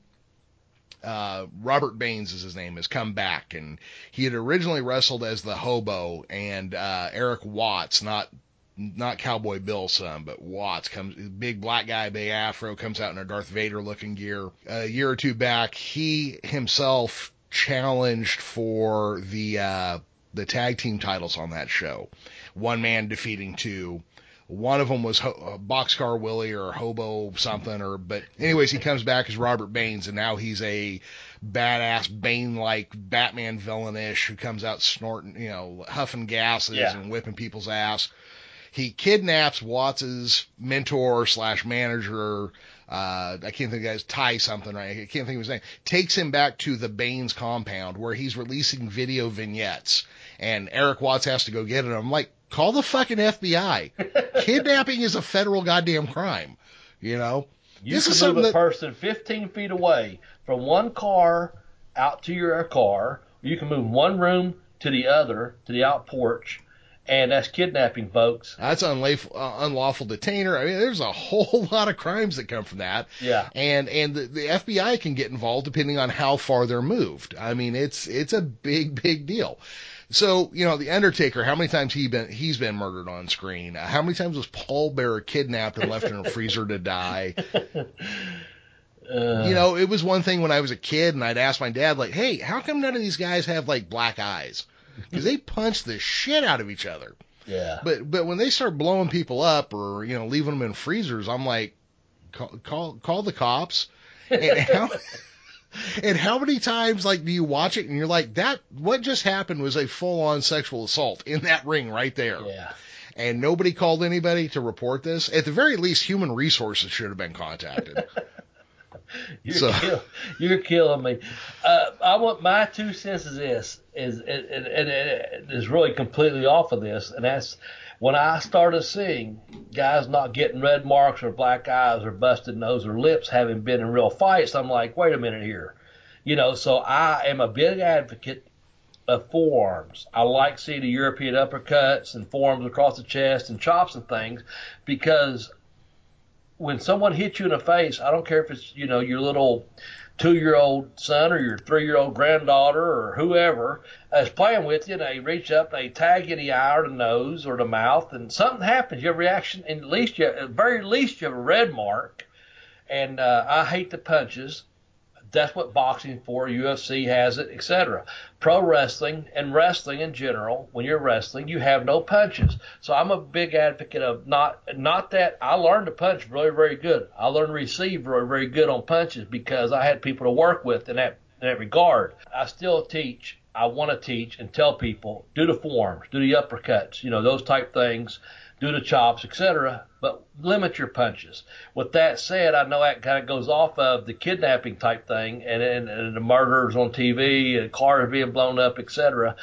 uh, Robert Baines is his name, has come back, and he had originally wrestled as the Hobo, and uh, Eric Watts, not not Cowboy Bill's son, but Watts comes, big black guy, big afro, comes out in a Darth Vader looking gear. A year or two back, he himself challenged for the uh, the tag team titles on that show. One man defeating two. One of them was Ho- uh, Boxcar Willie or Hobo something, or but anyways, he comes back as Robert Baines, and now he's a badass Bane-like Batman villainish who comes out snorting, you know, huffing gases Yeah. and whipping people's ass. He kidnaps Watts's mentor slash manager. Uh, I can't think of the guy's Ty something right. I can't think of his name. Takes him back to the Baines compound where he's releasing video vignettes, and Eric Watts has to go get it. I'm like, call the fucking FBI. *laughs* Kidnapping is a federal goddamn crime. You know. You This can is move a that- person 15 feet away from one car out to your car. You can move one room to the other, to the out porch, and that's kidnapping, folks. That's unlawful, uh, unlawful detainer. I mean, there's a whole *laughs* lot of crimes that come from that. Yeah. And and the, the FBI can get involved depending on how far they're moved. I mean, it's it's a big big deal. So you know, the Undertaker. How many times he been he's been murdered on screen? How many times was Paul Bearer kidnapped and left in a freezer to die? Uh, You know, it was one thing when I was a kid and I'd ask my dad like, "Hey, how come none of these guys have like black eyes?" Because they punch the shit out of each other. yeah. But but when they start blowing people up or you know leaving them in freezers, I'm like, call call, call the cops. And how and how many times like do you watch it and you're like that? What just happened was a full on sexual assault in that ring right there. yeah. And nobody called anybody to report this. At the very least, human resources should have been contacted. *laughs* You're, So- kill, you're killing me. Uh, I want my two cents is this is and, and, and it is really completely off of this, and that's when I started seeing guys not getting red marks or black eyes or busted nose or lips having been in real fights. I'm like, wait a minute here, you know. So I am a big advocate of forearms. I like seeing the European uppercuts and forearms across the chest and chops and things because when someone hits you in the face, I don't care if it's you know your little two year old son or your three year old granddaughter or whoever is playing with you, and they reach up, they tag you in the eye or the nose or the mouth, and something happens. You have a reaction, and at least you, at very least, you have a red mark. And uh, I hate the punches. That's what boxing for. UFC has it, etc. Pro wrestling and wrestling in general, when you're wrestling, you have no punches. So I'm a big advocate of not not that I learned to punch very very good. I learned to receive very very good on punches because I had people to work with in that in that regard. I still teach. I want to teach and tell people do the forms, do the uppercuts, you know those type things, do the chops, etc. But limit your punches. With that said, I know that kind of goes off of the kidnapping type thing and, and, and the murders on TV and cars being blown up, etc.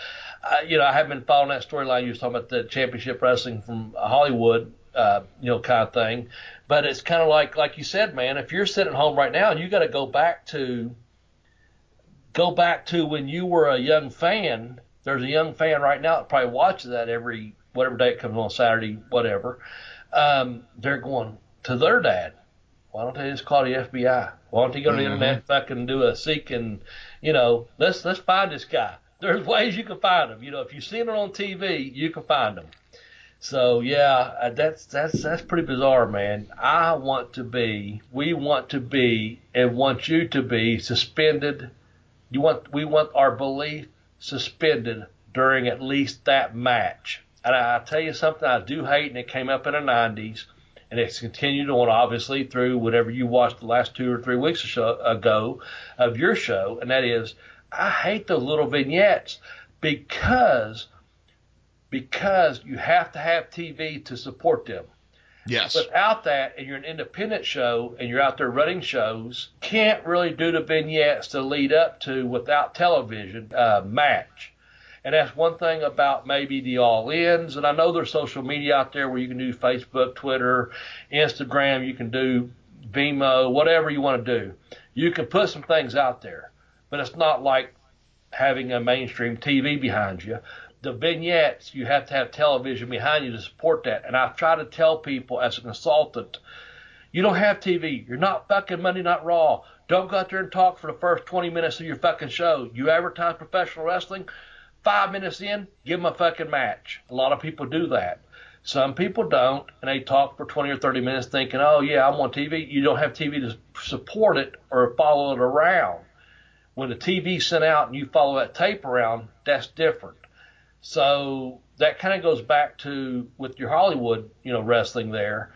You know, I have been following that storyline. You was talking about the championship wrestling from Hollywood, uh, you know, kind of thing. But it's kind of like, like you said, man, if you're sitting home right now and you got to go back to, go back to when you were a young fan. There's a young fan right now that probably watches that every whatever day it comes on Saturday, whatever. Um, they're going to their dad. Why don't they just call the FBI? Why don't they go to the Mhm. internet, fucking do a seek and, you know, let's let's find this guy. There's ways you can find him. You know, if you see him on TV, you can find him. So yeah, uh, that's that's that's pretty bizarre, man. I want to be, we want to be, and want you to be suspended. You want, we want our belief suspended during at least that match. And I, I tell you something, I do hate, and it came up in the '90s, and it's continued on obviously through whatever you watched the last two or three weeks or so ago of your show, and that is, I hate those little vignettes because because you have to have TV to support them. Yes. Without that, and you're an independent show and you're out there running shows, can't really do the vignettes to lead up to without television uh, match. And that's one thing about maybe the all ins. And I know there's social media out there where you can do Facebook, Twitter, Instagram, you can do Vimeo, whatever you want to do. You can put some things out there, but it's not like having a mainstream TV behind you the vignettes, you have to have television behind you to support that. And I try to tell people as a consultant, you don't have TV. You're not fucking Monday Night Raw. Don't go out there and talk for the first 20 minutes of your fucking show. You advertise professional wrestling, five minutes in, give them a fucking match. A lot of people do that. Some people don't, and they talk for 20 or 30 minutes thinking, oh, yeah, I'm on TV. You don't have TV to support it or follow it around. When the TV's sent out and you follow that tape around, that's different. So that kind of goes back to with your Hollywood, you know, wrestling there.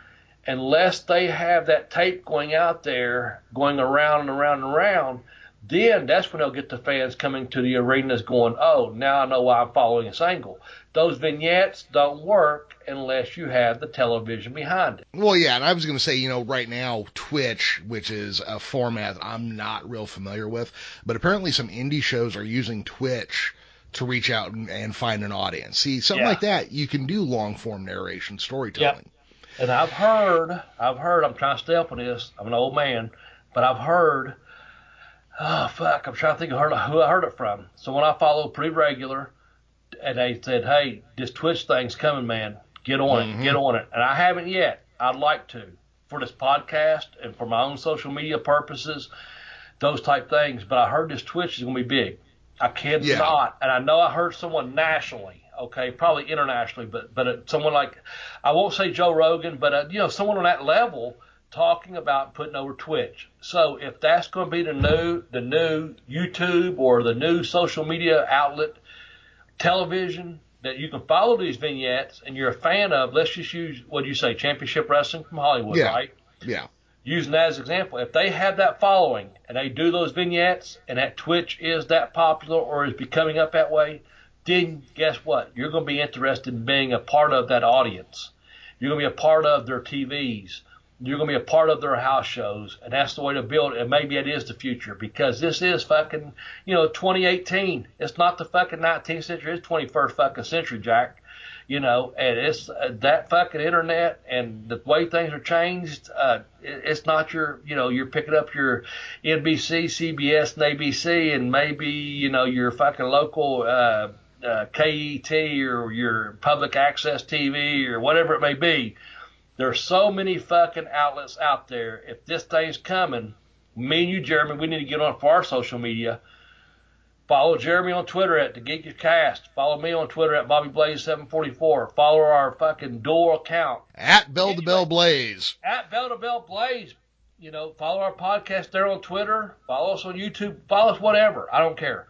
Unless they have that tape going out there, going around and around and around, then that's when they'll get the fans coming to the arenas going, oh, now I know why I'm following this angle. Those vignettes don't work unless you have the television behind it. Well, yeah, and I was going to say, you know, right now, Twitch, which is a format I'm not real familiar with, but apparently some indie shows are using Twitch to reach out and, and find an audience. See, something Yeah. like that, you can do long form narration storytelling. And I've heard, I've heard, I'm trying to stay up on this. I'm an old man, but I've heard, oh fuck, I'm trying to think of who I heard it from. So when I follow pretty regular, and they said, "Hey, this Twitch thing's coming, man. Get on it, get on it." And I haven't yet. I'd like to for this podcast and for my own social media purposes, those type things. But I heard this Twitch is going to be big. I cannot, Yeah. and I know I heard someone nationally, okay, probably internationally, but but uh, someone like I won't say Joe Rogan, but uh, you know someone on that level talking about putting over Twitch. So if that's going to be the new the new YouTube or the new social media outlet, television that you can follow these vignettes and you're a fan of, let's just use what do you say, Championship Wrestling from Hollywood, Yeah. right? Yeah. using that as an example, if they have that following and they do those vignettes and that Twitch is that popular or is becoming up that way, then guess what? You're going to be interested in being a part of that audience. You're going to be a part of their TVs. You're going to be a part of their house shows, and that's the way to build it. And maybe it is the future because this is fucking, you know, 2018. It's not the fucking 19th century. It's 21st fucking century, Jack you know, and it's uh, that fucking internet and the way things are changed. Uh, it, it's not your, you know, you're picking up your NBC, CBS, and ABC, and maybe you know your fucking local uh, uh, KET or your public access TV or whatever it may be. There's so many fucking outlets out there. If this thing's coming, me and you, Jeremy, we need to get on for our social media. Follow Jeremy on Twitter at the Geekish Cast. Follow me on Twitter at Bobby Blaze 744. Follow our fucking dual account At Bell to Bell Blaze. at Bell to Bell Blaze. You know, follow our podcast there on Twitter. Follow us on YouTube. Follow us whatever. I don't care.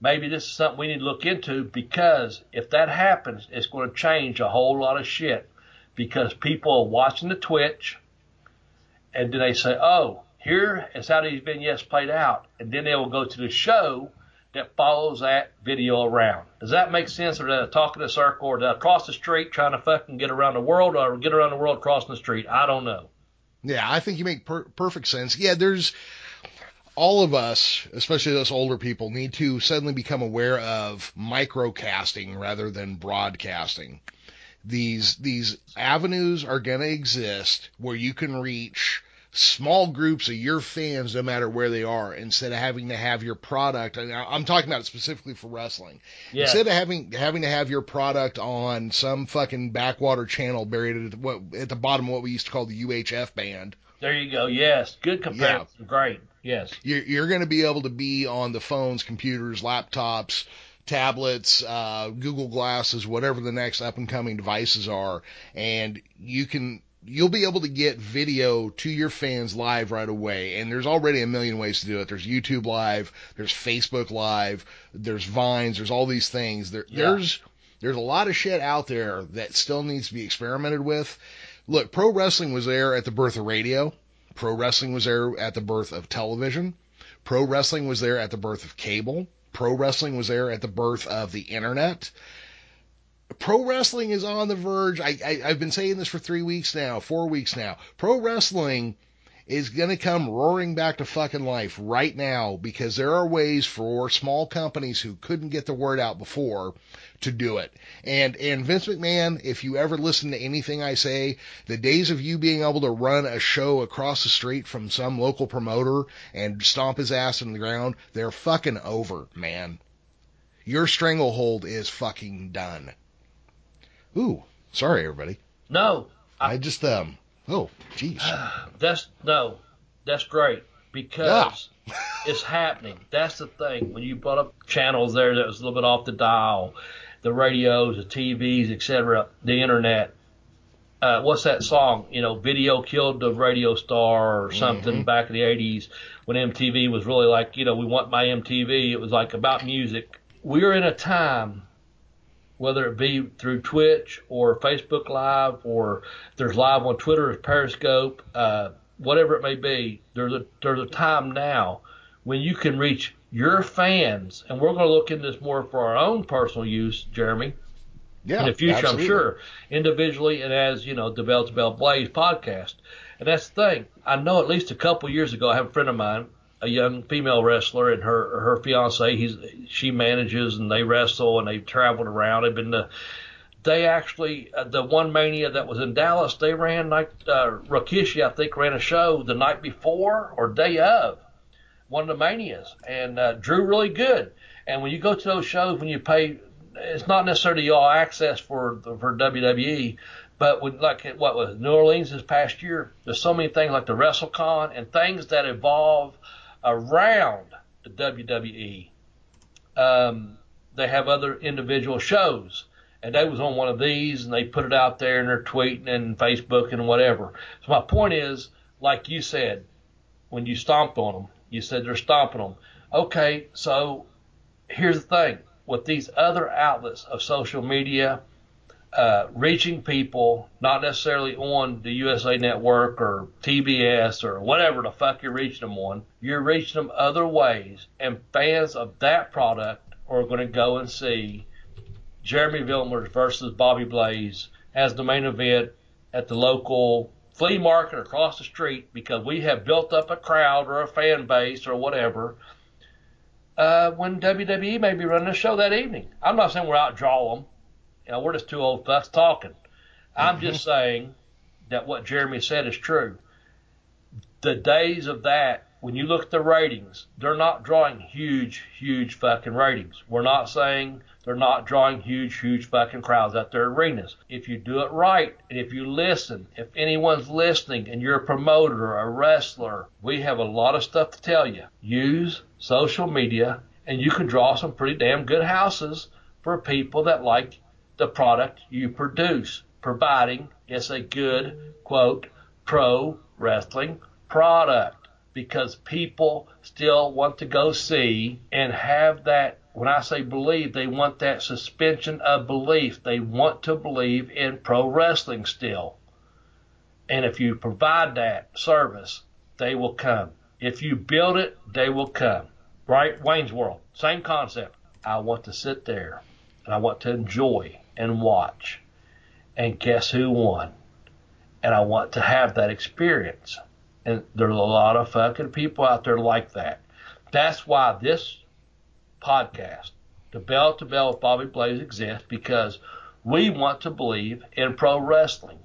Maybe this is something we need to look into because if that happens, it's going to change a whole lot of shit because people are watching the Twitch and then they say, oh, here is how these vignettes played out. And then they will go to the show that follows that video around. Does that make sense? Or did I talk in a circle or cross the street trying to fucking get around the world or get around the world crossing the street? I don't know. Yeah, I think you make per- perfect sense. Yeah, there's all of us, especially us older people, need to suddenly become aware of microcasting rather than broadcasting. These these avenues are going to exist where you can reach small groups of your fans no matter where they are instead of having to have your product and I'm talking about it specifically for wrestling Yeah. instead of having having to have your product on some fucking backwater channel buried at, what, at the bottom of what we used to call the UHF band There you go. Yes. Good comparison. yeah. Great. Yes. you're, you're going to be able to be on the phones, computers, laptops, tablets, uh, Google Glasses, whatever the next up and coming devices are, and you can you'll be able to get video to your fans live right away. And there's already a million ways to do it. There's YouTube Live, there's Facebook Live, there's Vines, there's all these things. There, Yeah. There's there's a lot of shit out there that still needs to be experimented with. Look, pro wrestling was there at the birth of radio. Pro wrestling was there at the birth of television. Pro wrestling was there at the birth of cable. Pro wrestling was there at the birth of the internet. Pro wrestling is on the verge. I, I, I've been saying this for three weeks now, four weeks now. Pro wrestling is going to come roaring back to fucking life right now because there are ways for small companies who couldn't get the word out before to do it. And and Vince McMahon, if you ever listen to anything I say, the days of you being able to run a show across the street from some local promoter and stomp his ass in the ground, they're fucking over, man. Your stranglehold is fucking done. Ooh, sorry everybody. No. I just um oh jeez. *sighs* That's no. That's great because *laughs* it's happening. That's the thing. When you brought up channels there that was a little bit off the dial, the radios, the TVs, etc., the internet. Uh, what's that song? You know, video killed the radio star or something back in the '80s when MTV was really like, you know, we want my MTV. It was like about music. We're in a time whether it be through Twitch or Facebook Live or there's live on Twitter or Periscope, uh, whatever it may be, there's a there's a time now when you can reach your fans, and we're going to look into this more for our own personal use, Jeremy, Yeah. in the future, absolutely. I'm sure, individually and as you know, the Bell to Bell Blaze podcast. And that's the thing. I know at least a couple years ago, I have a friend of mine, a young female wrestler, and her her fiance. He's she manages and they wrestle and they've traveled around. They've been to. They actually uh, the one mania that was in Dallas. They ran like uh, Rikishi, I think, ran a show the night before or day of one of the manias and uh, drew really good. And when you go to those shows, when you pay it's not necessarily all access for for WWE, but with like what was New Orleans this past year, there's so many things like the WrestleCon and things that evolve around the WWE. Um, they have other individual shows, and they was on one of these, and they put it out there, and they're tweeting and Facebook and whatever. So my point is, like you said, when you stomped on them, you said they're stomping them. Okay, so here's the thing with these other outlets of social media, uh, reaching people, not necessarily on the USA Network or TBS or whatever the fuck you're reaching them on, you're reaching them other ways, and fans of that product are going to go and see Jeremy Vilmers versus Bobby Blaze as the main event at the local flea market across the street because we have built up a crowd or a fan base or whatever uh, when WWE may be running a show that evening. I'm not saying we're out draw them. You know, we're just two old fucks talking. I'm just saying that what Jeremy said is true. The days of that, when you look at the ratings, they're not drawing huge, huge fucking ratings. We're not saying they're not drawing huge, huge fucking crowds at their arenas. If you do it right and if you listen, if anyone's listening and you're a promoter or a wrestler, we have a lot of stuff to tell you. Use social media and you can draw some pretty damn good houses for people that like the product you produce, providing it's a good, quote, pro wrestling product because people still want to go see and have that. When I say believe, they want that suspension of belief. They want to believe in pro wrestling still. And if you provide that service, they will come. If you build it, they will come. Right? Wayne's World, same concept. I want to sit there and I want to enjoy and watch. And guess who won? And I want to have that experience. And there's a lot of fucking people out there like that. That's why this podcast, the Bell to Bell with Bobby Blaze, exists because we want to believe in pro wrestling.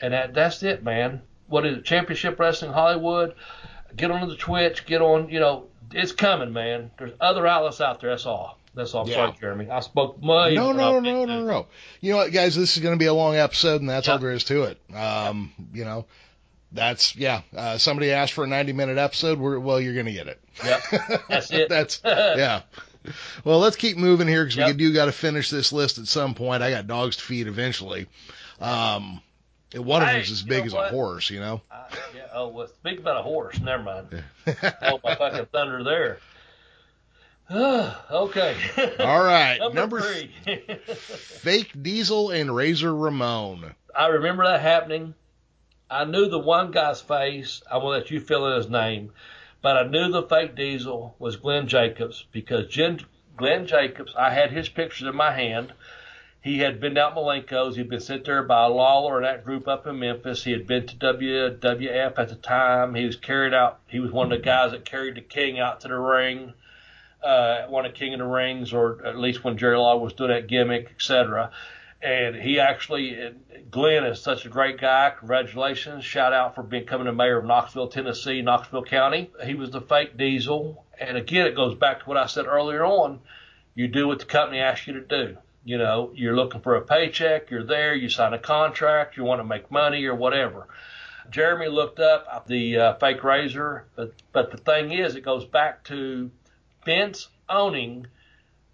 And that, that's it, man. What is it? Championship Wrestling Hollywood. Get on the Twitch. Get on, you know, it's coming, man. There's other outlets out there. That's all. That's all. I'm Yeah. sorry, Jeremy. I spoke much. No, no, no, no, no. no. You know what, guys? This is going to be a long episode, and that's all there is to it. Um, you know, that's yeah. Uh, somebody asked for a 90 minute episode. We're, well, you're going to get it. Yep. That's it. *laughs* that's yeah. Well, let's keep moving here because we do got to finish this list at some point. I got dogs to feed eventually. Um, one of Hey, them's as big as a horse, you know. I, yeah, oh, well, speak about a horse. Never mind. *laughs* oh, my fucking thunder there. *sighs* okay. All right, *laughs* Number, number three. fake Diesel and Razor Ramon. I remember that happening. I knew the one guy's face. I will let you fill in his name, but I knew the fake Diesel was Glenn Jacobs because Jen, Glenn Jacobs. I had his pictures in my hand. He had been out Malenko's. He'd been sent there by Lawler and that group up in Memphis. He had been to WWF at the time. He was carried out. He was one of the guys that carried the King out to the ring. Uh, won a King of the Rings, or at least when Jerry Lawler was doing that gimmick, etc. And he actually, Glenn is such a great guy. Congratulations. Shout out for becoming the mayor of Knoxville, Tennessee, Knoxville County. He was the fake diesel. And again, it goes back to what I said earlier on. You do what the company asks you to do. You know, you're looking for a paycheck, you're there, you sign a contract, you want to make money or whatever. Jeremy looked up the uh, fake razor, but, but the thing is, it goes back to Vince owning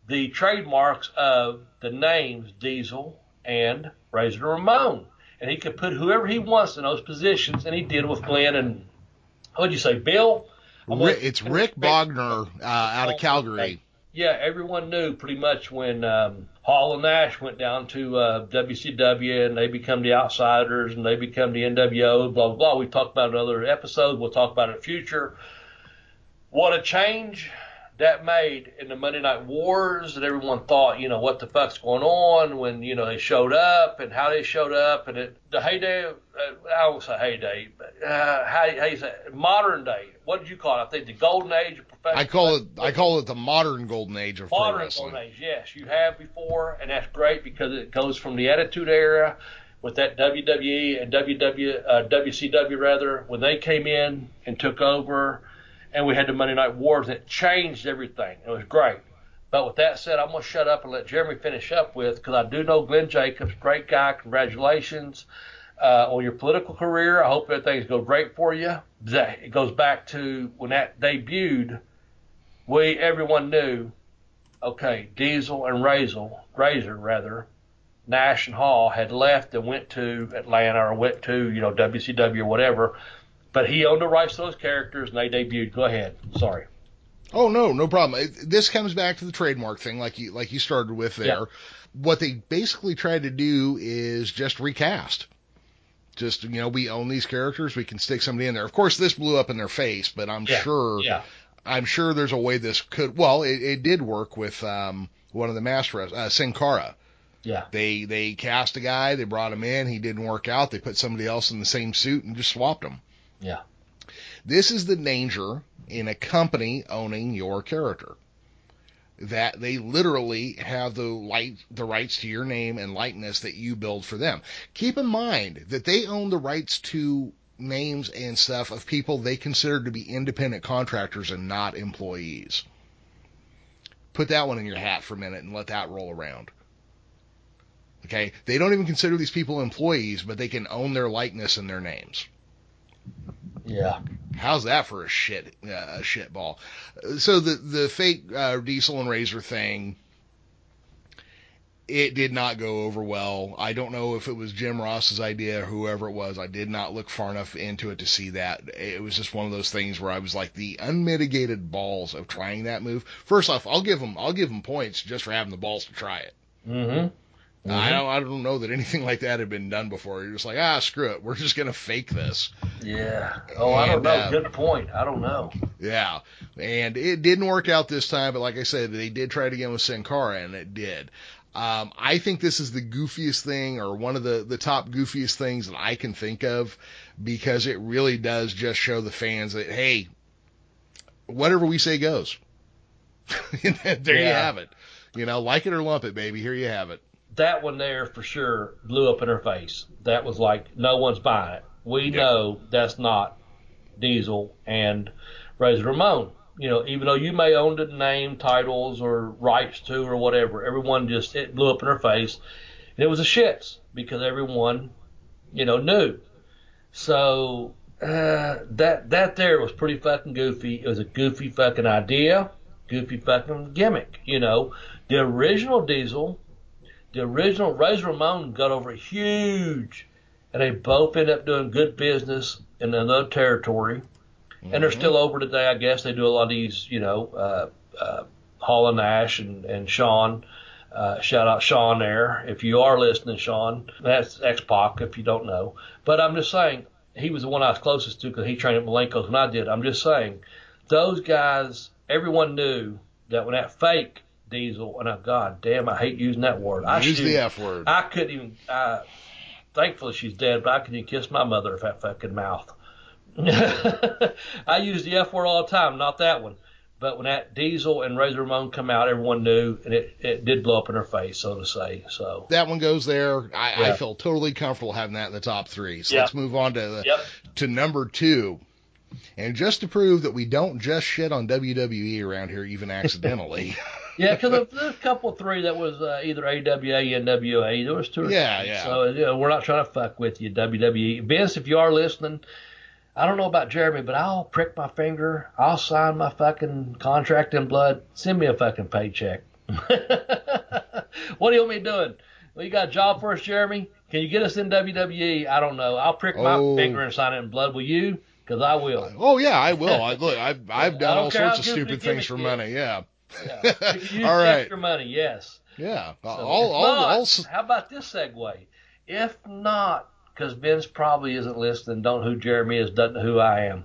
the trademarks of the names Diesel and Razor Ramon. And he could put whoever he wants in those positions, and he did with Glenn and, what'd you say, Bill? I'm Ri- gonna- it's Rick Bogner uh, out of Calgary. Yeah, everyone knew pretty much when um, Hall and Nash went down to uh, WCW and they become the Outsiders and they become the NWO, blah, blah, blah. We talked about it in other episodes. We'll talk about it in the future. What a change that made in the Monday Night Wars that everyone thought, you know, what the fuck's going on when, you know, they showed up and how they showed up and it, the heyday, of, uh, I won't say heyday, but uh, how, how you say it? modern day. What did you call it? I think the golden age of professional I call it I call it the modern golden age of pro modern wrestling. golden age. Yes, you have before, and that's great because it goes from the Attitude Era with that WWE and WW, uh, WCW rather when they came in and took over, and we had the Monday Night Wars. And it changed everything. It was great. But with that said, I'm going to shut up and let Jeremy finish up with because I do know Glenn Jacobs, great guy. Congratulations uh, on your political career. I hope everything's go great for you. It goes back to when that debuted. We everyone knew, okay, Diesel and Razor, Razor rather, Nash and Hall had left and went to Atlanta or went to you know WCW or whatever. But he owned the rights to those characters and they debuted. Go ahead. Sorry. Oh no, no problem. It, this comes back to the trademark thing, like you like you started with there. Yeah. What they basically tried to do is just recast. Just you know, we own these characters, we can stick somebody in there. Of course, this blew up in their face, but I'm Yeah. sure Yeah. I'm sure there's a way this could. Well, it, it did work with um, one of the master uh, Sin Cara. Yeah. They they cast a guy, they brought him in, he didn't work out. They put somebody else in the same suit and just swapped him. Yeah. This is the danger in a company owning your character. That they literally have the light, the rights to your name and likeness that you build for them. Keep in mind that they own the rights to names and stuff of people they consider to be independent contractors and not employees. Put that one in your hat for a minute and let that roll around. Okay? They don't even consider these people employees, but they can own their likeness and their names. Yeah. How's that for a shit uh, a shit ball? So the the fake uh, Diesel and Razor thing, it did not go over well. I don't know if it was Jim Ross's idea or whoever it was. I did not look far enough into it to see that. It was just one of those things where I was like the unmitigated balls of trying that move. First off, I'll give them I'll give them points just for having the balls to try it. Mm-hmm. I don't I don't know that anything like that had been done before. You're just like ah screw it, we're just gonna fake this. Yeah. Oh, I don't know. uh, Good point. I don't know. Yeah, and it didn't work out this time, but like I said, they did try it again with Sin Cara, and it did. Um, I think this is the goofiest thing, or one of the the top goofiest things that I can think of, because it really does just show the fans that hey, whatever we say goes. *laughs* there you have it. You know, like it or lump it, baby. Here you have it. That one there for sure blew up in her face. That was like no one's buying it. We Yeah. know that's not Diesel and Razor Ramon. You know, even though you may own the name, titles, or rights to, or whatever, everyone just it blew up in her face. And it was a shits because everyone, you know, knew. So uh, that that there was pretty fucking goofy. It was a goofy fucking idea, goofy fucking gimmick. You know, the original Diesel, the original Razor Ramon got over huge, and they both ended up doing good business in another territory, and they're still over today. I guess they do a lot of these, you know, uh, uh, Hall and Nash and and Sean. Uh, shout out Sean there. If you are listening, Sean, that's X Pac if you don't know. But I'm just saying, he was the one I was closest to because he trained at Malenko's when I did. I'm just saying, those guys, everyone knew that when that fake Diesel, and oh, God damn, I hate using that word. I Use the F word. I couldn't even. Uh, thankfully, she's dead, but I couldn't kiss my mother if that fucking mouth. *laughs* I use the F word all the time, not that one. But when that Diesel and Razor Ramon come out, everyone knew, and it, it did blow up in her face, so to say. So, that one goes there. I, I feel totally comfortable having that in the top three. So Yeah. let's move on to the, yep. to number two. And just to prove that we don't just shit on WWE around here, even accidentally. *laughs* Yeah, because there's a couple three that was uh, either AWA, NWA. There was two. or Yeah, three. yeah. So you know, we're not trying to fuck with you, WWE. Vince, if you are listening, I don't know about Jeremy, but I'll prick my finger. I'll sign my fucking contract in blood. Send me a fucking paycheck. *laughs* what do you want me doing? Well, you got a job for us, Jeremy? Can you get us in WWE? I don't know. I'll prick my Oh. finger and sign it in blood. Will you? Because I will. oh yeah, I will. I look, I've *laughs* I've done all sorts of stupid things for money. Yeah. Yeah. If *laughs* you use all right. extra money, yes. Yeah. So I'll, not, I'll, how about this segue? If not, because Vince probably isn't listening, don't know who Jeremy is, doesn't know who I am.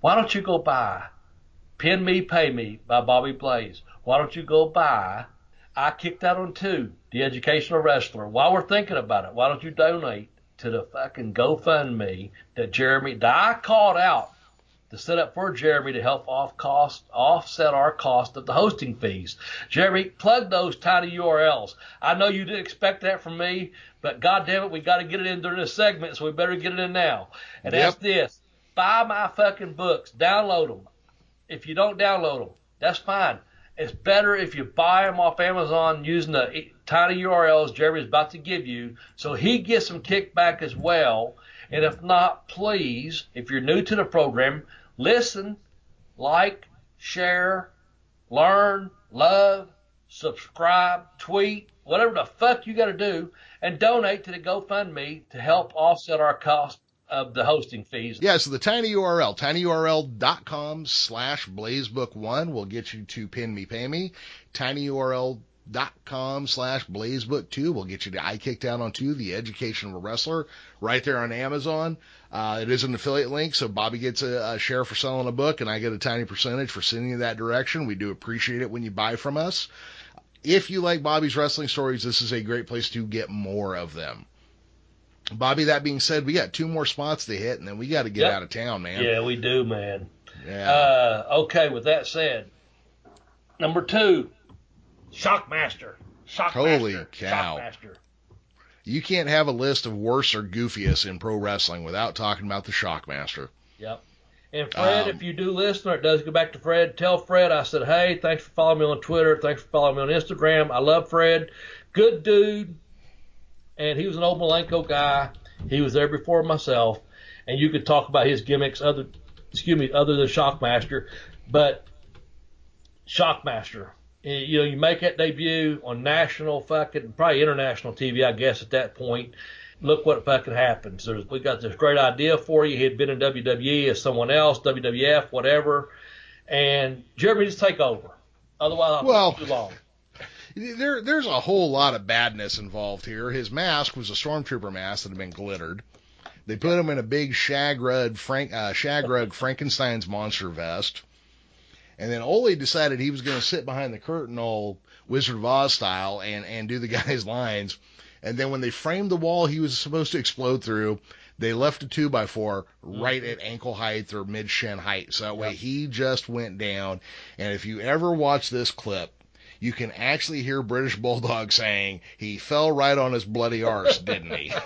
Why don't you go buy Pin Me, Pay Me by Bobby Blaze? Why don't you go buy I Kicked Out on Two, The Educational Wrestler? While we're thinking about it, why don't you donate to the fucking GoFundMe that Jeremy, that I called out to set up for Jeremy to help off cost offset our cost of the hosting fees. Jeremy, plug those tiny URLs. I know you didn't expect that from me, but god damn it, we got to get it in during this segment, so we better get it in now. And Yep. that's this: buy my fucking books, download them. If you don't download them, that's fine. it's better if you buy them off Amazon using the tiny URLs Jeremy's about to give you, so he gets some kickback as well. And if not, please, if you're new to the program, listen, like, share, learn, love, subscribe, tweet, whatever the fuck you got to do, and donate to the GoFundMe to help offset our cost of the hosting fees. Yeah, so the tiny URL, tinyurl.com slash blazebook1 will get you to pin me, pay me. tinyurl.com slash blazebook2 will get you to I Kicked Out on 2, the education of a wrestler, right there on Amazon. Uh, it is an affiliate link, so Bobby gets a, a share for selling a book, and I get a tiny percentage for sending you that direction. We do appreciate it when you buy from us. If you like Bobby's wrestling stories, this is a great place to get more of them. Bobby, that being said, we got two more spots to hit, and then we got to get Yep. out of town, man. Yeah, we do, man. Yeah. Uh, okay, with that said, number two, Shockmaster. Shockmaster. Holy cow. Shockmaster. you can't have a list of worst or goofiest in pro wrestling without talking about the Shockmaster. Yep. And Fred, Um, if you do listen, or it does go back to Fred, tell Fred I said, hey, thanks for following me on Twitter. Thanks for following me on Instagram. I love Fred. Good dude. And he was an old Malenko guy. He was there before myself. And you could talk about his gimmicks other, excuse me, other than Shockmaster. But Shockmaster, you know, you make that debut on national fucking, probably international TV, I guess, at that point look what fucking happens. There's, we got this great idea for you. He had been in WWE as someone else, WWF, whatever. And Jeremy, just take over. Otherwise, I'll Well- too long. *laughs* There, there's a whole lot of badness involved here. His mask was a stormtrooper mask that had been glittered. They put him in a big shag rug, Frank, uh, shag rug Frankenstein's monster vest. And then Ole decided he was going to sit behind the curtain all Wizard of Oz style and, and do the *laughs* guy's lines. And then when they framed the wall he was supposed to explode through, they left a two by four right mm-hmm. at ankle height or mid shin height. So that way Yep. he just went down. And if you ever watch this clip, you can actually hear British *laughs* Bulldog saying, he fell right on his bloody arse, didn't he? *laughs*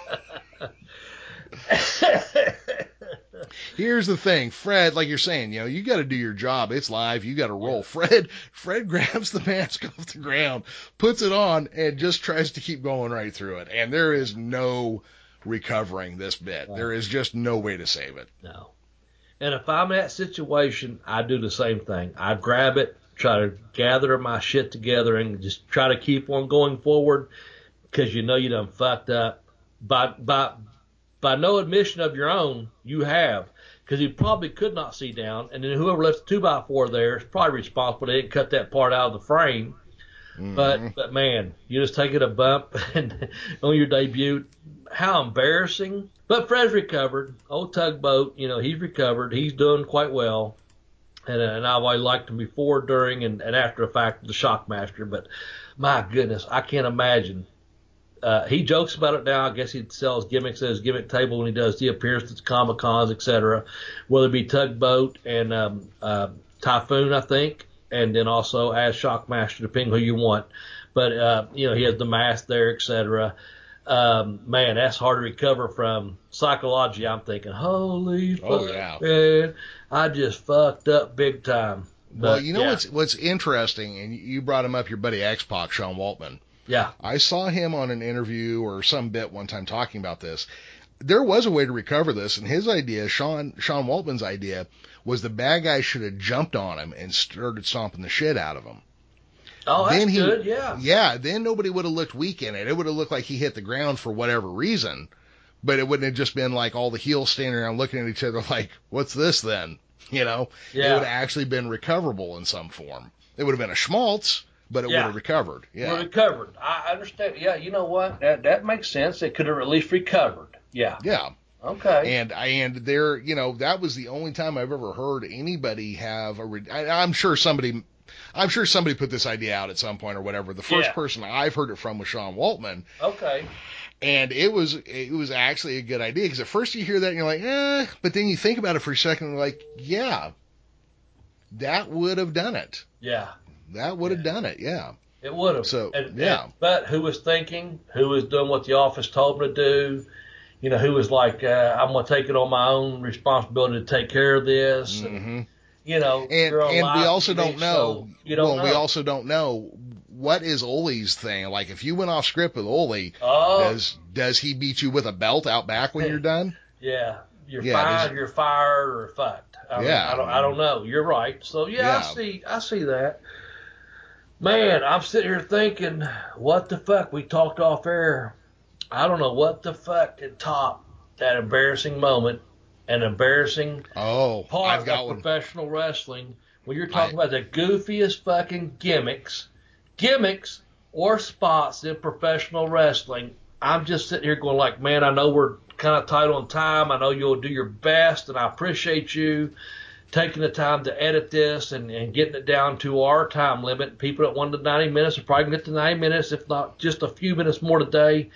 Here's the thing, Fred, like you're saying, you know, you got to do your job. It's live. You got to roll. Fred, Fred grabs the mask *laughs* off the ground, puts it on, and just tries to keep going right through it. And there is no recovering this bit. There is just no way to save it. No. And if I'm in that situation, I do the same thing. I grab it, try to gather my shit together, and just try to keep on going forward because you know you done fucked up. By by by no admission of your own, you have because you probably could not see down, and then whoever left the two by four there is probably responsible. They didn't cut that part out of the frame. But but man, you just taking a bump *laughs* and on your debut. How embarrassing! But Fred's recovered. Old tugboat, you know, he's recovered. He's doing quite well. And, uh, and I've always liked him before, during, and, and after the fact, the Shockmaster. But my goodness, I can't imagine. Uh, he jokes about it now. I guess he sells gimmicks at his gimmick table when he does the appearances at Comic Cons, etc. Whether it be Tugboat and um, uh, Typhoon, I think, and then also as Shockmaster, depending who you want. But uh, you know, he has the mask there, etc. Um, man, that's hard to recover from psychology. I'm thinking, holy fuck, Oh, yeah. man, I just fucked up big time. Well, But, you know yeah, what's what's interesting, and you brought him up, your buddy X Pac, Sean Waltman. Yeah, I saw him on an interview or some bit one time talking about this. There was a way to recover this, and his idea, Sean Sean Waltman's idea, was the bad guy should have jumped on him and started stomping the shit out of him. oh, that's then he, good. Yeah, yeah, then nobody would have looked weak in it. It would have looked like he hit the ground for whatever reason, but it wouldn't have just been like all the heels standing around looking at each other like, "What's this then?" You know, it would have actually been recoverable in some form. It would have been a schmaltz, but it Yeah. would have recovered. Yeah. We're recovered. I understand. Yeah, you know what? That that makes sense. It could have at least recovered. Yeah. Yeah. Okay. And and there, you know, that was the only time I've ever heard anybody have a. Re- I, I'm sure somebody, I'm sure somebody put this idea out at some point or whatever. The first Yeah. person I've heard it from was Sean Waltman, okay. and it was it was actually a good idea because at first you hear that and you're like, eh, but then you think about it for a second and you're like, yeah, that would have done it. Yeah. That would have done it. Yeah. It would have. So, And- yeah. and- but who was thinking? Who was doing what the office told them to do? You know, who was like, uh, I'm going to take it on my own responsibility to take care of this. And, hmm You know, And and we also don't know. so You don't well, know. we also don't know what is Ole's thing. Like if you went off script with Ole, oh, does does he beat you with a belt out back when you're *laughs* done? yeah. You're Yeah, fired, you're fired, or fucked. I mean, Yeah. I don't, I don't know. You're right. So yeah, I see, I see that. Man, I'm sitting here thinking, what the fuck? We talked off air. I don't know what the fuck could top that embarrassing moment, an embarrassing Oh, part I've got of one. professional wrestling when you're talking I- about the goofiest fucking gimmicks, gimmicks or spots in professional wrestling. I'm just sitting here going like, man, I know we're kind of tight on time. I know you'll do your best, and I appreciate you taking the time to edit this and, and getting it down to our time limit. People that wanted 90 minutes will probably going to get to 90 minutes, if not just a few minutes more today.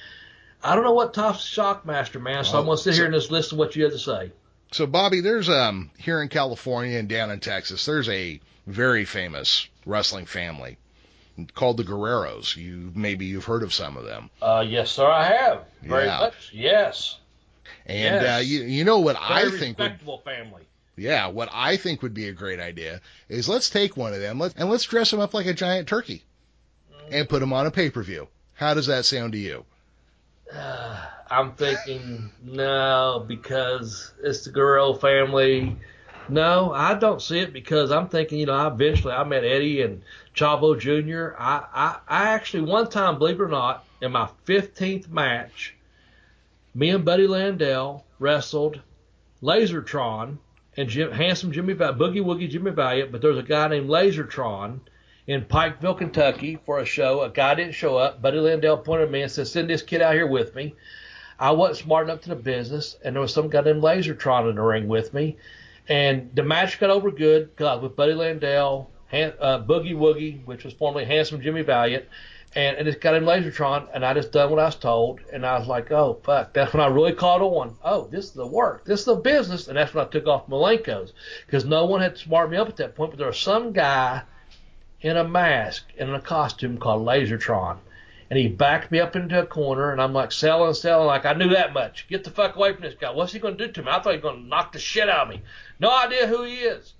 I don't know what tops Shockmaster, man. So I'm gonna sit so- here and just listen to what you have to say. So Bobby, there's um here in California and down in Texas, there's a very famous wrestling family called the Guerreros. You maybe you've heard of some of them. Uh, yes, sir, I have. Very Yeah. much. Yes. And Yes. uh, you you know what I Very think would respectable family. Yeah, what I think would be a great idea is let's take one of them let and let's dress him up like a giant turkey and put him on a pay-per-view. How does that sound to you? *sighs* I'm thinking no because it's the Guerrero family. No, I don't see it because I'm thinking, you know, I eventually I met Eddie and Chavo Jr. I, I, I actually one time, believe it or not, in my 15th match, me and Buddy Landel wrestled Lasertron and Jim, handsome Jimmy Boogie Woogie Jimmy Valiant, but there was a guy named Lasertron in Pikeville, Kentucky for a show. A guy didn't show up. Buddy Landel pointed me and said, "Send this kid out here with me." I wasn't smart enough to the business, and there was some guy named Lasertron in the ring with me, and the match got over good. God, with Buddy Landel, Han, uh, Boogie Woogie, which was formerly Handsome Jimmy Valiant, and, and this got named Lasertron, and I just done what I was told, and I was like, oh fuck, that's when I really caught on. Oh, this is the work, this is the business, and that's when I took off Malenko's because no one had smarted me up at that point, but there was some guy in a mask and in a costume called Lasertron. And he backed me up into a corner, and I'm like selling, selling, like I knew that much. Get the fuck away from this guy. What's he going to do to me? I thought he was going to knock the shit out of me. No idea who he is.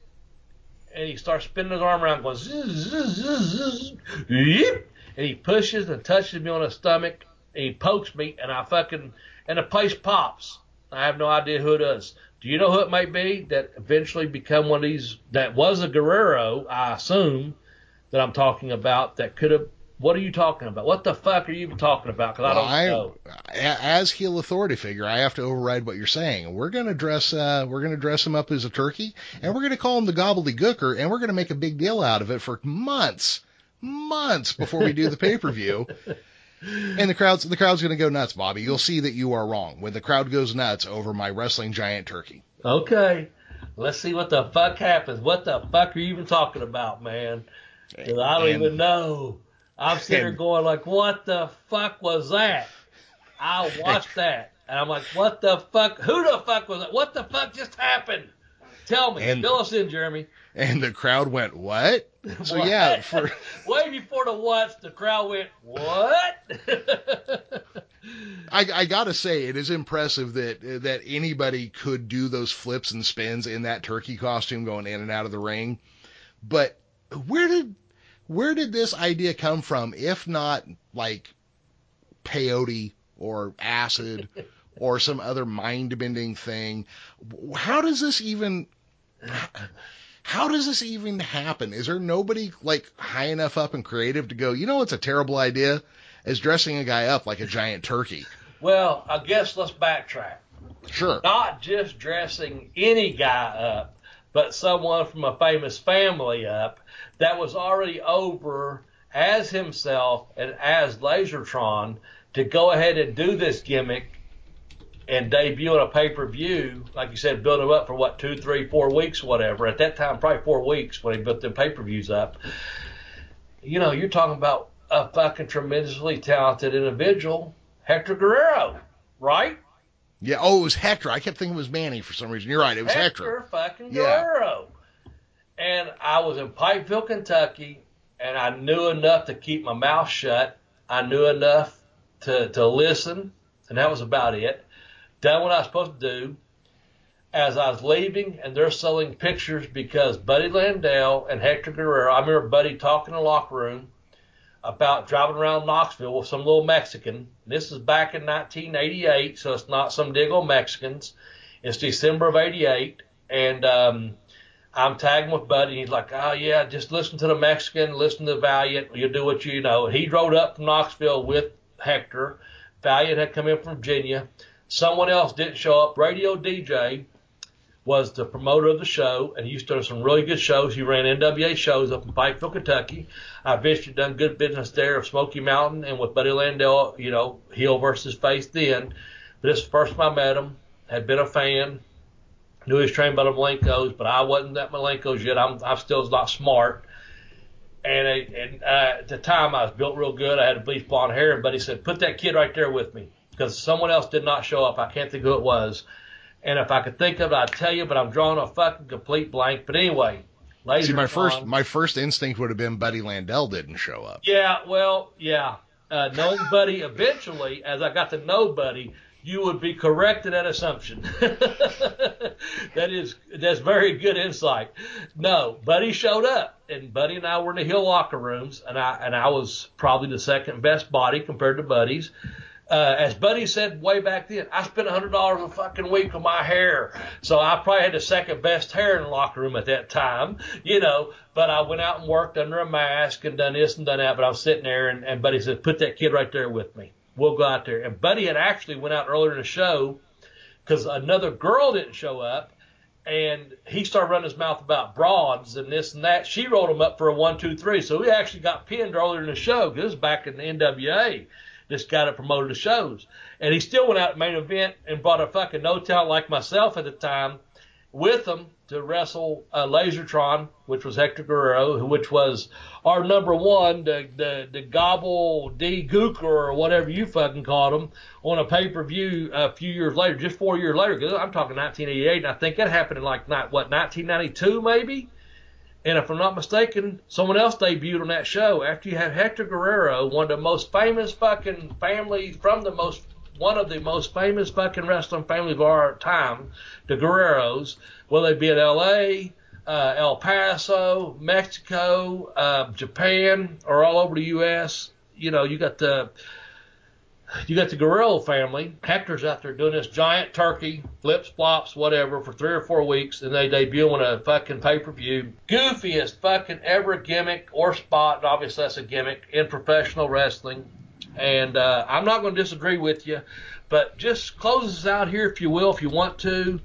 And he starts spinning his arm around, going zzz, zzz, zzz, zzz. And he pushes and touches me on the stomach. And he pokes me, and I fucking and the place pops. I have no idea who it is. Do you know who it might be that eventually become one of these? That was a Guerrero, I assume, that I'm talking about. That could have. What are you talking about? What the fuck are you even talking about? Because I don't I, know. as heel authority figure, I have to override what you're saying. We're gonna dress, uh, we're gonna dress him up as a turkey, and we're gonna call him the gobbledygooker, and we're gonna make a big deal out of it for months, months before we do the pay per view. And the crowd's the crowd's gonna go nuts, Bobby. You'll see that you are wrong when the crowd goes nuts over my wrestling giant turkey. Okay. Let's see what the fuck happens. What the fuck are you even talking about, man? I don't And- even know. I'm sitting here and- going like, what the fuck was that? I *laughs* watched that. And I'm like, what the fuck? Who the fuck was that? What the fuck just happened? Tell me. And- Fill us in, Jeremy. And the crowd went, "What?" *laughs* So What? yeah, for *laughs* way before the what, the crowd went, what? *laughs* I, I gotta say, it is impressive that that anybody could do those flips and spins in that turkey costume going in and out of the ring. But where did where did this idea come from? If not like peyote or acid or some other mind bending thing, how does this even? How does this even happen? Is there nobody like high enough up and creative to go? You know, it's a terrible idea. Is dressing a guy up like a giant turkey. well, I guess let's backtrack. Sure. not just dressing any guy up, but someone from a famous family up that was already over as himself and as Lasertron to go ahead and do this gimmick and debut on a pay per view, like you said, build him up for what two, three, four weeks, whatever. At that time, probably four weeks when he built the pay per views up. You know, you're talking about a fucking tremendously talented individual, Hector Guerrero, right? Yeah. Oh, it was Hector. I kept thinking it was Manny for some reason. You're right. It was Hector. Hector. fucking Yeah. Guerrero. And I was in Pikeville, Kentucky, and I knew enough to keep my mouth shut. I knew enough to, to listen, and that was about it. Done what I was supposed to do. as I was leaving, and they're selling pictures because Buddy Landel and Hector Guerrero. I remember Buddy talking in the locker room about driving around Knoxville with some little Mexican. This is back in 1988, so it's not some dig old Mexicans. It's December of '88, and um, I'm tagging with Buddy. And he's like, "Oh yeah, just listen to the Mexican, listen to Valiant. You'll do what you know." And he rode up from Knoxville with Hector. Valiant had come in from Virginia. Someone else didn't show up. Radio DJ was the promoter of the show, and he used to do some really good shows. He ran NWA shows up in Pikeville, Kentucky. I eventually done good business there of Smoky Mountain and with Buddy Landell, you know, heel versus face then. But this first time I met him, had been a fan, knew he was trained by the Malenkos, but I wasn't at Malenkos yet. I'm, I'm still not smart. And, and uh, at the time, I was built real good. I had a bleach blonde hair, but he said, put that kid right there with me because someone else did not show up. I can't think who it was. And if I could think of it, I'd tell you, but I'm drawing a fucking complete blank. But anyway, laser. See, my first my first instinct would have been Buddy Landel didn't show up. Yeah, well, yeah. Uh, knowing Buddy, eventually, as I got to know Buddy, you would be correct in that assumption. *laughs* that is that's very good insight. No, Buddy showed up, and Buddy and I were in the heel locker rooms, and I and I was probably the second best body compared to Buddy's. Uh, as Buddy said way back then, I spent hundred dollars a fucking week on my hair, so I probably had the second best hair in the locker room at that time, you know. But I went out and worked under a mask and done this and done that. But I was sitting there, and, and Buddy said, "Put that kid right there with me. We'll go out there." And Buddy had actually went out earlier in the show because another girl didn't show up, and he started running his mouth about broads and this and that. She rolled him up for a one, two, three. So he actually got pinned earlier in the show this was back in the NWA this guy that promoted the shows. And he still went out to main event and brought a fucking no talent like myself at the time with him to wrestle uh, Lasertron, which was Hector Guerrero, which was our number one, the the, the Gobble D Gooker or whatever you fucking called him, on a pay per view a few years later, just four years later. Cause I'm talking 1988, and I think that happened in like not what 1992 maybe. And if I'm not mistaken, someone else debuted on that show after you had Hector Guerrero, one of the most famous fucking families from the most one of the most famous fucking wrestling families of our time, the Guerreros, whether they be in L.A., uh, El Paso, Mexico, uh, Japan, or all over the U.S. You know, you got the you got the Guerrero family. Hector's out there doing this giant turkey, flips, flops, whatever, for three or four weeks, and they debut on a fucking pay per view. Goofiest fucking ever gimmick or spot, and obviously that's a gimmick in professional wrestling. And uh, I'm not going to disagree with you, but just close out here if you will, if you want to.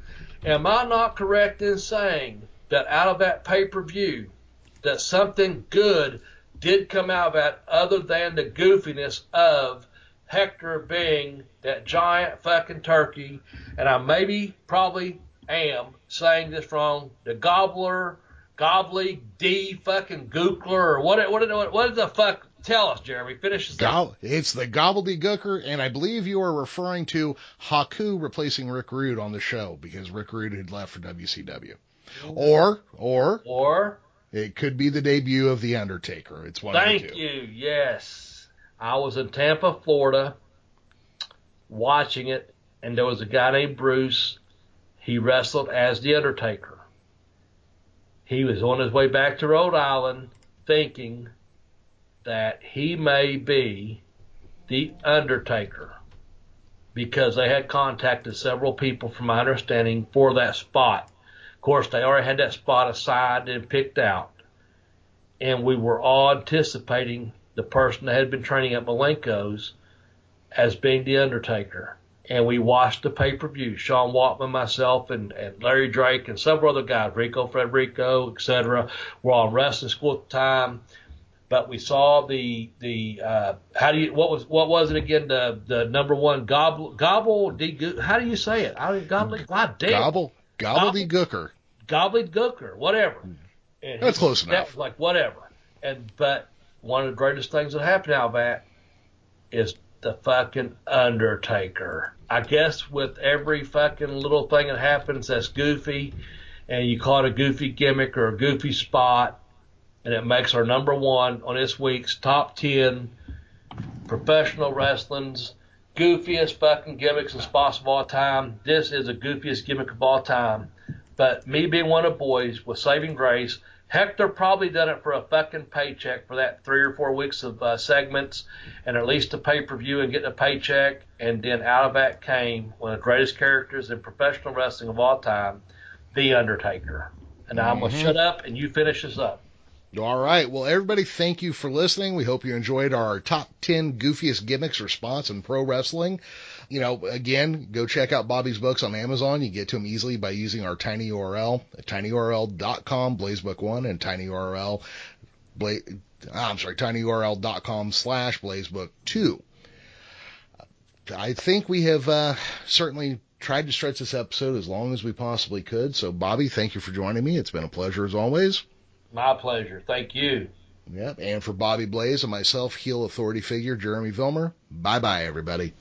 Am I not correct in saying that out of that pay per view, that something good did come out of that other than the goofiness of Hector being that giant fucking turkey, and I maybe probably am saying this wrong, the gobbler, gobbly, D fucking gookler, or what, what, what, what the fuck? Tell us, Jeremy. Finish this. Go- it's the gobbledygooker, and I believe you are referring to Haku replacing Rick Rude on the show because Rick Rude had left for WCW. Or, or Or, it could be the debut of The Undertaker. It's one of the thank two. you, yes. I was in Tampa, Florida, watching it, and there was a guy named Bruce. He wrestled as The Undertaker. He was on his way back to Rhode Island thinking that he may be The Undertaker because they had contacted several people, from my understanding, for that spot. Of course, they already had that spot assigned and picked out. And we were all anticipating the person that had been training at Malenko's as being The Undertaker. And we watched the pay per view. Sean Waltman, myself, and, and Larry Drake, and several other guys, Rico Federico, etc., were all in wrestling school at the time. But we saw the the uh, how do you what was what was it again the the number one gobble gobble de, how do you say it? I gobble God damn Gobble, gobbledygooker. gobbledygooker, whatever. And That's he- close that enough. was Like whatever. And but one of the greatest things that happened out of that is the fucking Undertaker. I guess with every fucking little thing that happens that's goofy, and you call it a goofy gimmick or a goofy spot, and it makes our number one on this week's top ten professional wrestling's goofiest fucking gimmicks and spots of all time. This is the goofiest gimmick of all time. But me being one of the boys with saving grace, Hector probably done it for a fucking paycheck for that three or four weeks of uh, segments and at least a pay per view and getting a paycheck. And then out of that came one of the greatest characters in professional wrestling of all time, The Undertaker. And now I'm going to shut up and you finish this up. All right. Well, everybody, thank you for listening. We hope you enjoyed our top 10 goofiest gimmicks response in pro wrestling. You know, again, go check out Bobby's books on Amazon. You get to them easily by using our tiny URL tinyurl.com, blazebook1, and tinyurl, bla- I'm sorry, tinyurl.com slash blazebook2. I think we have uh, certainly tried to stretch this episode as long as we possibly could. So, Bobby, thank you for joining me. It's been a pleasure as always. My pleasure. Thank you. Yep. And for Bobby Blaze and myself, heel authority figure Jeremy Vilmer, bye bye, everybody.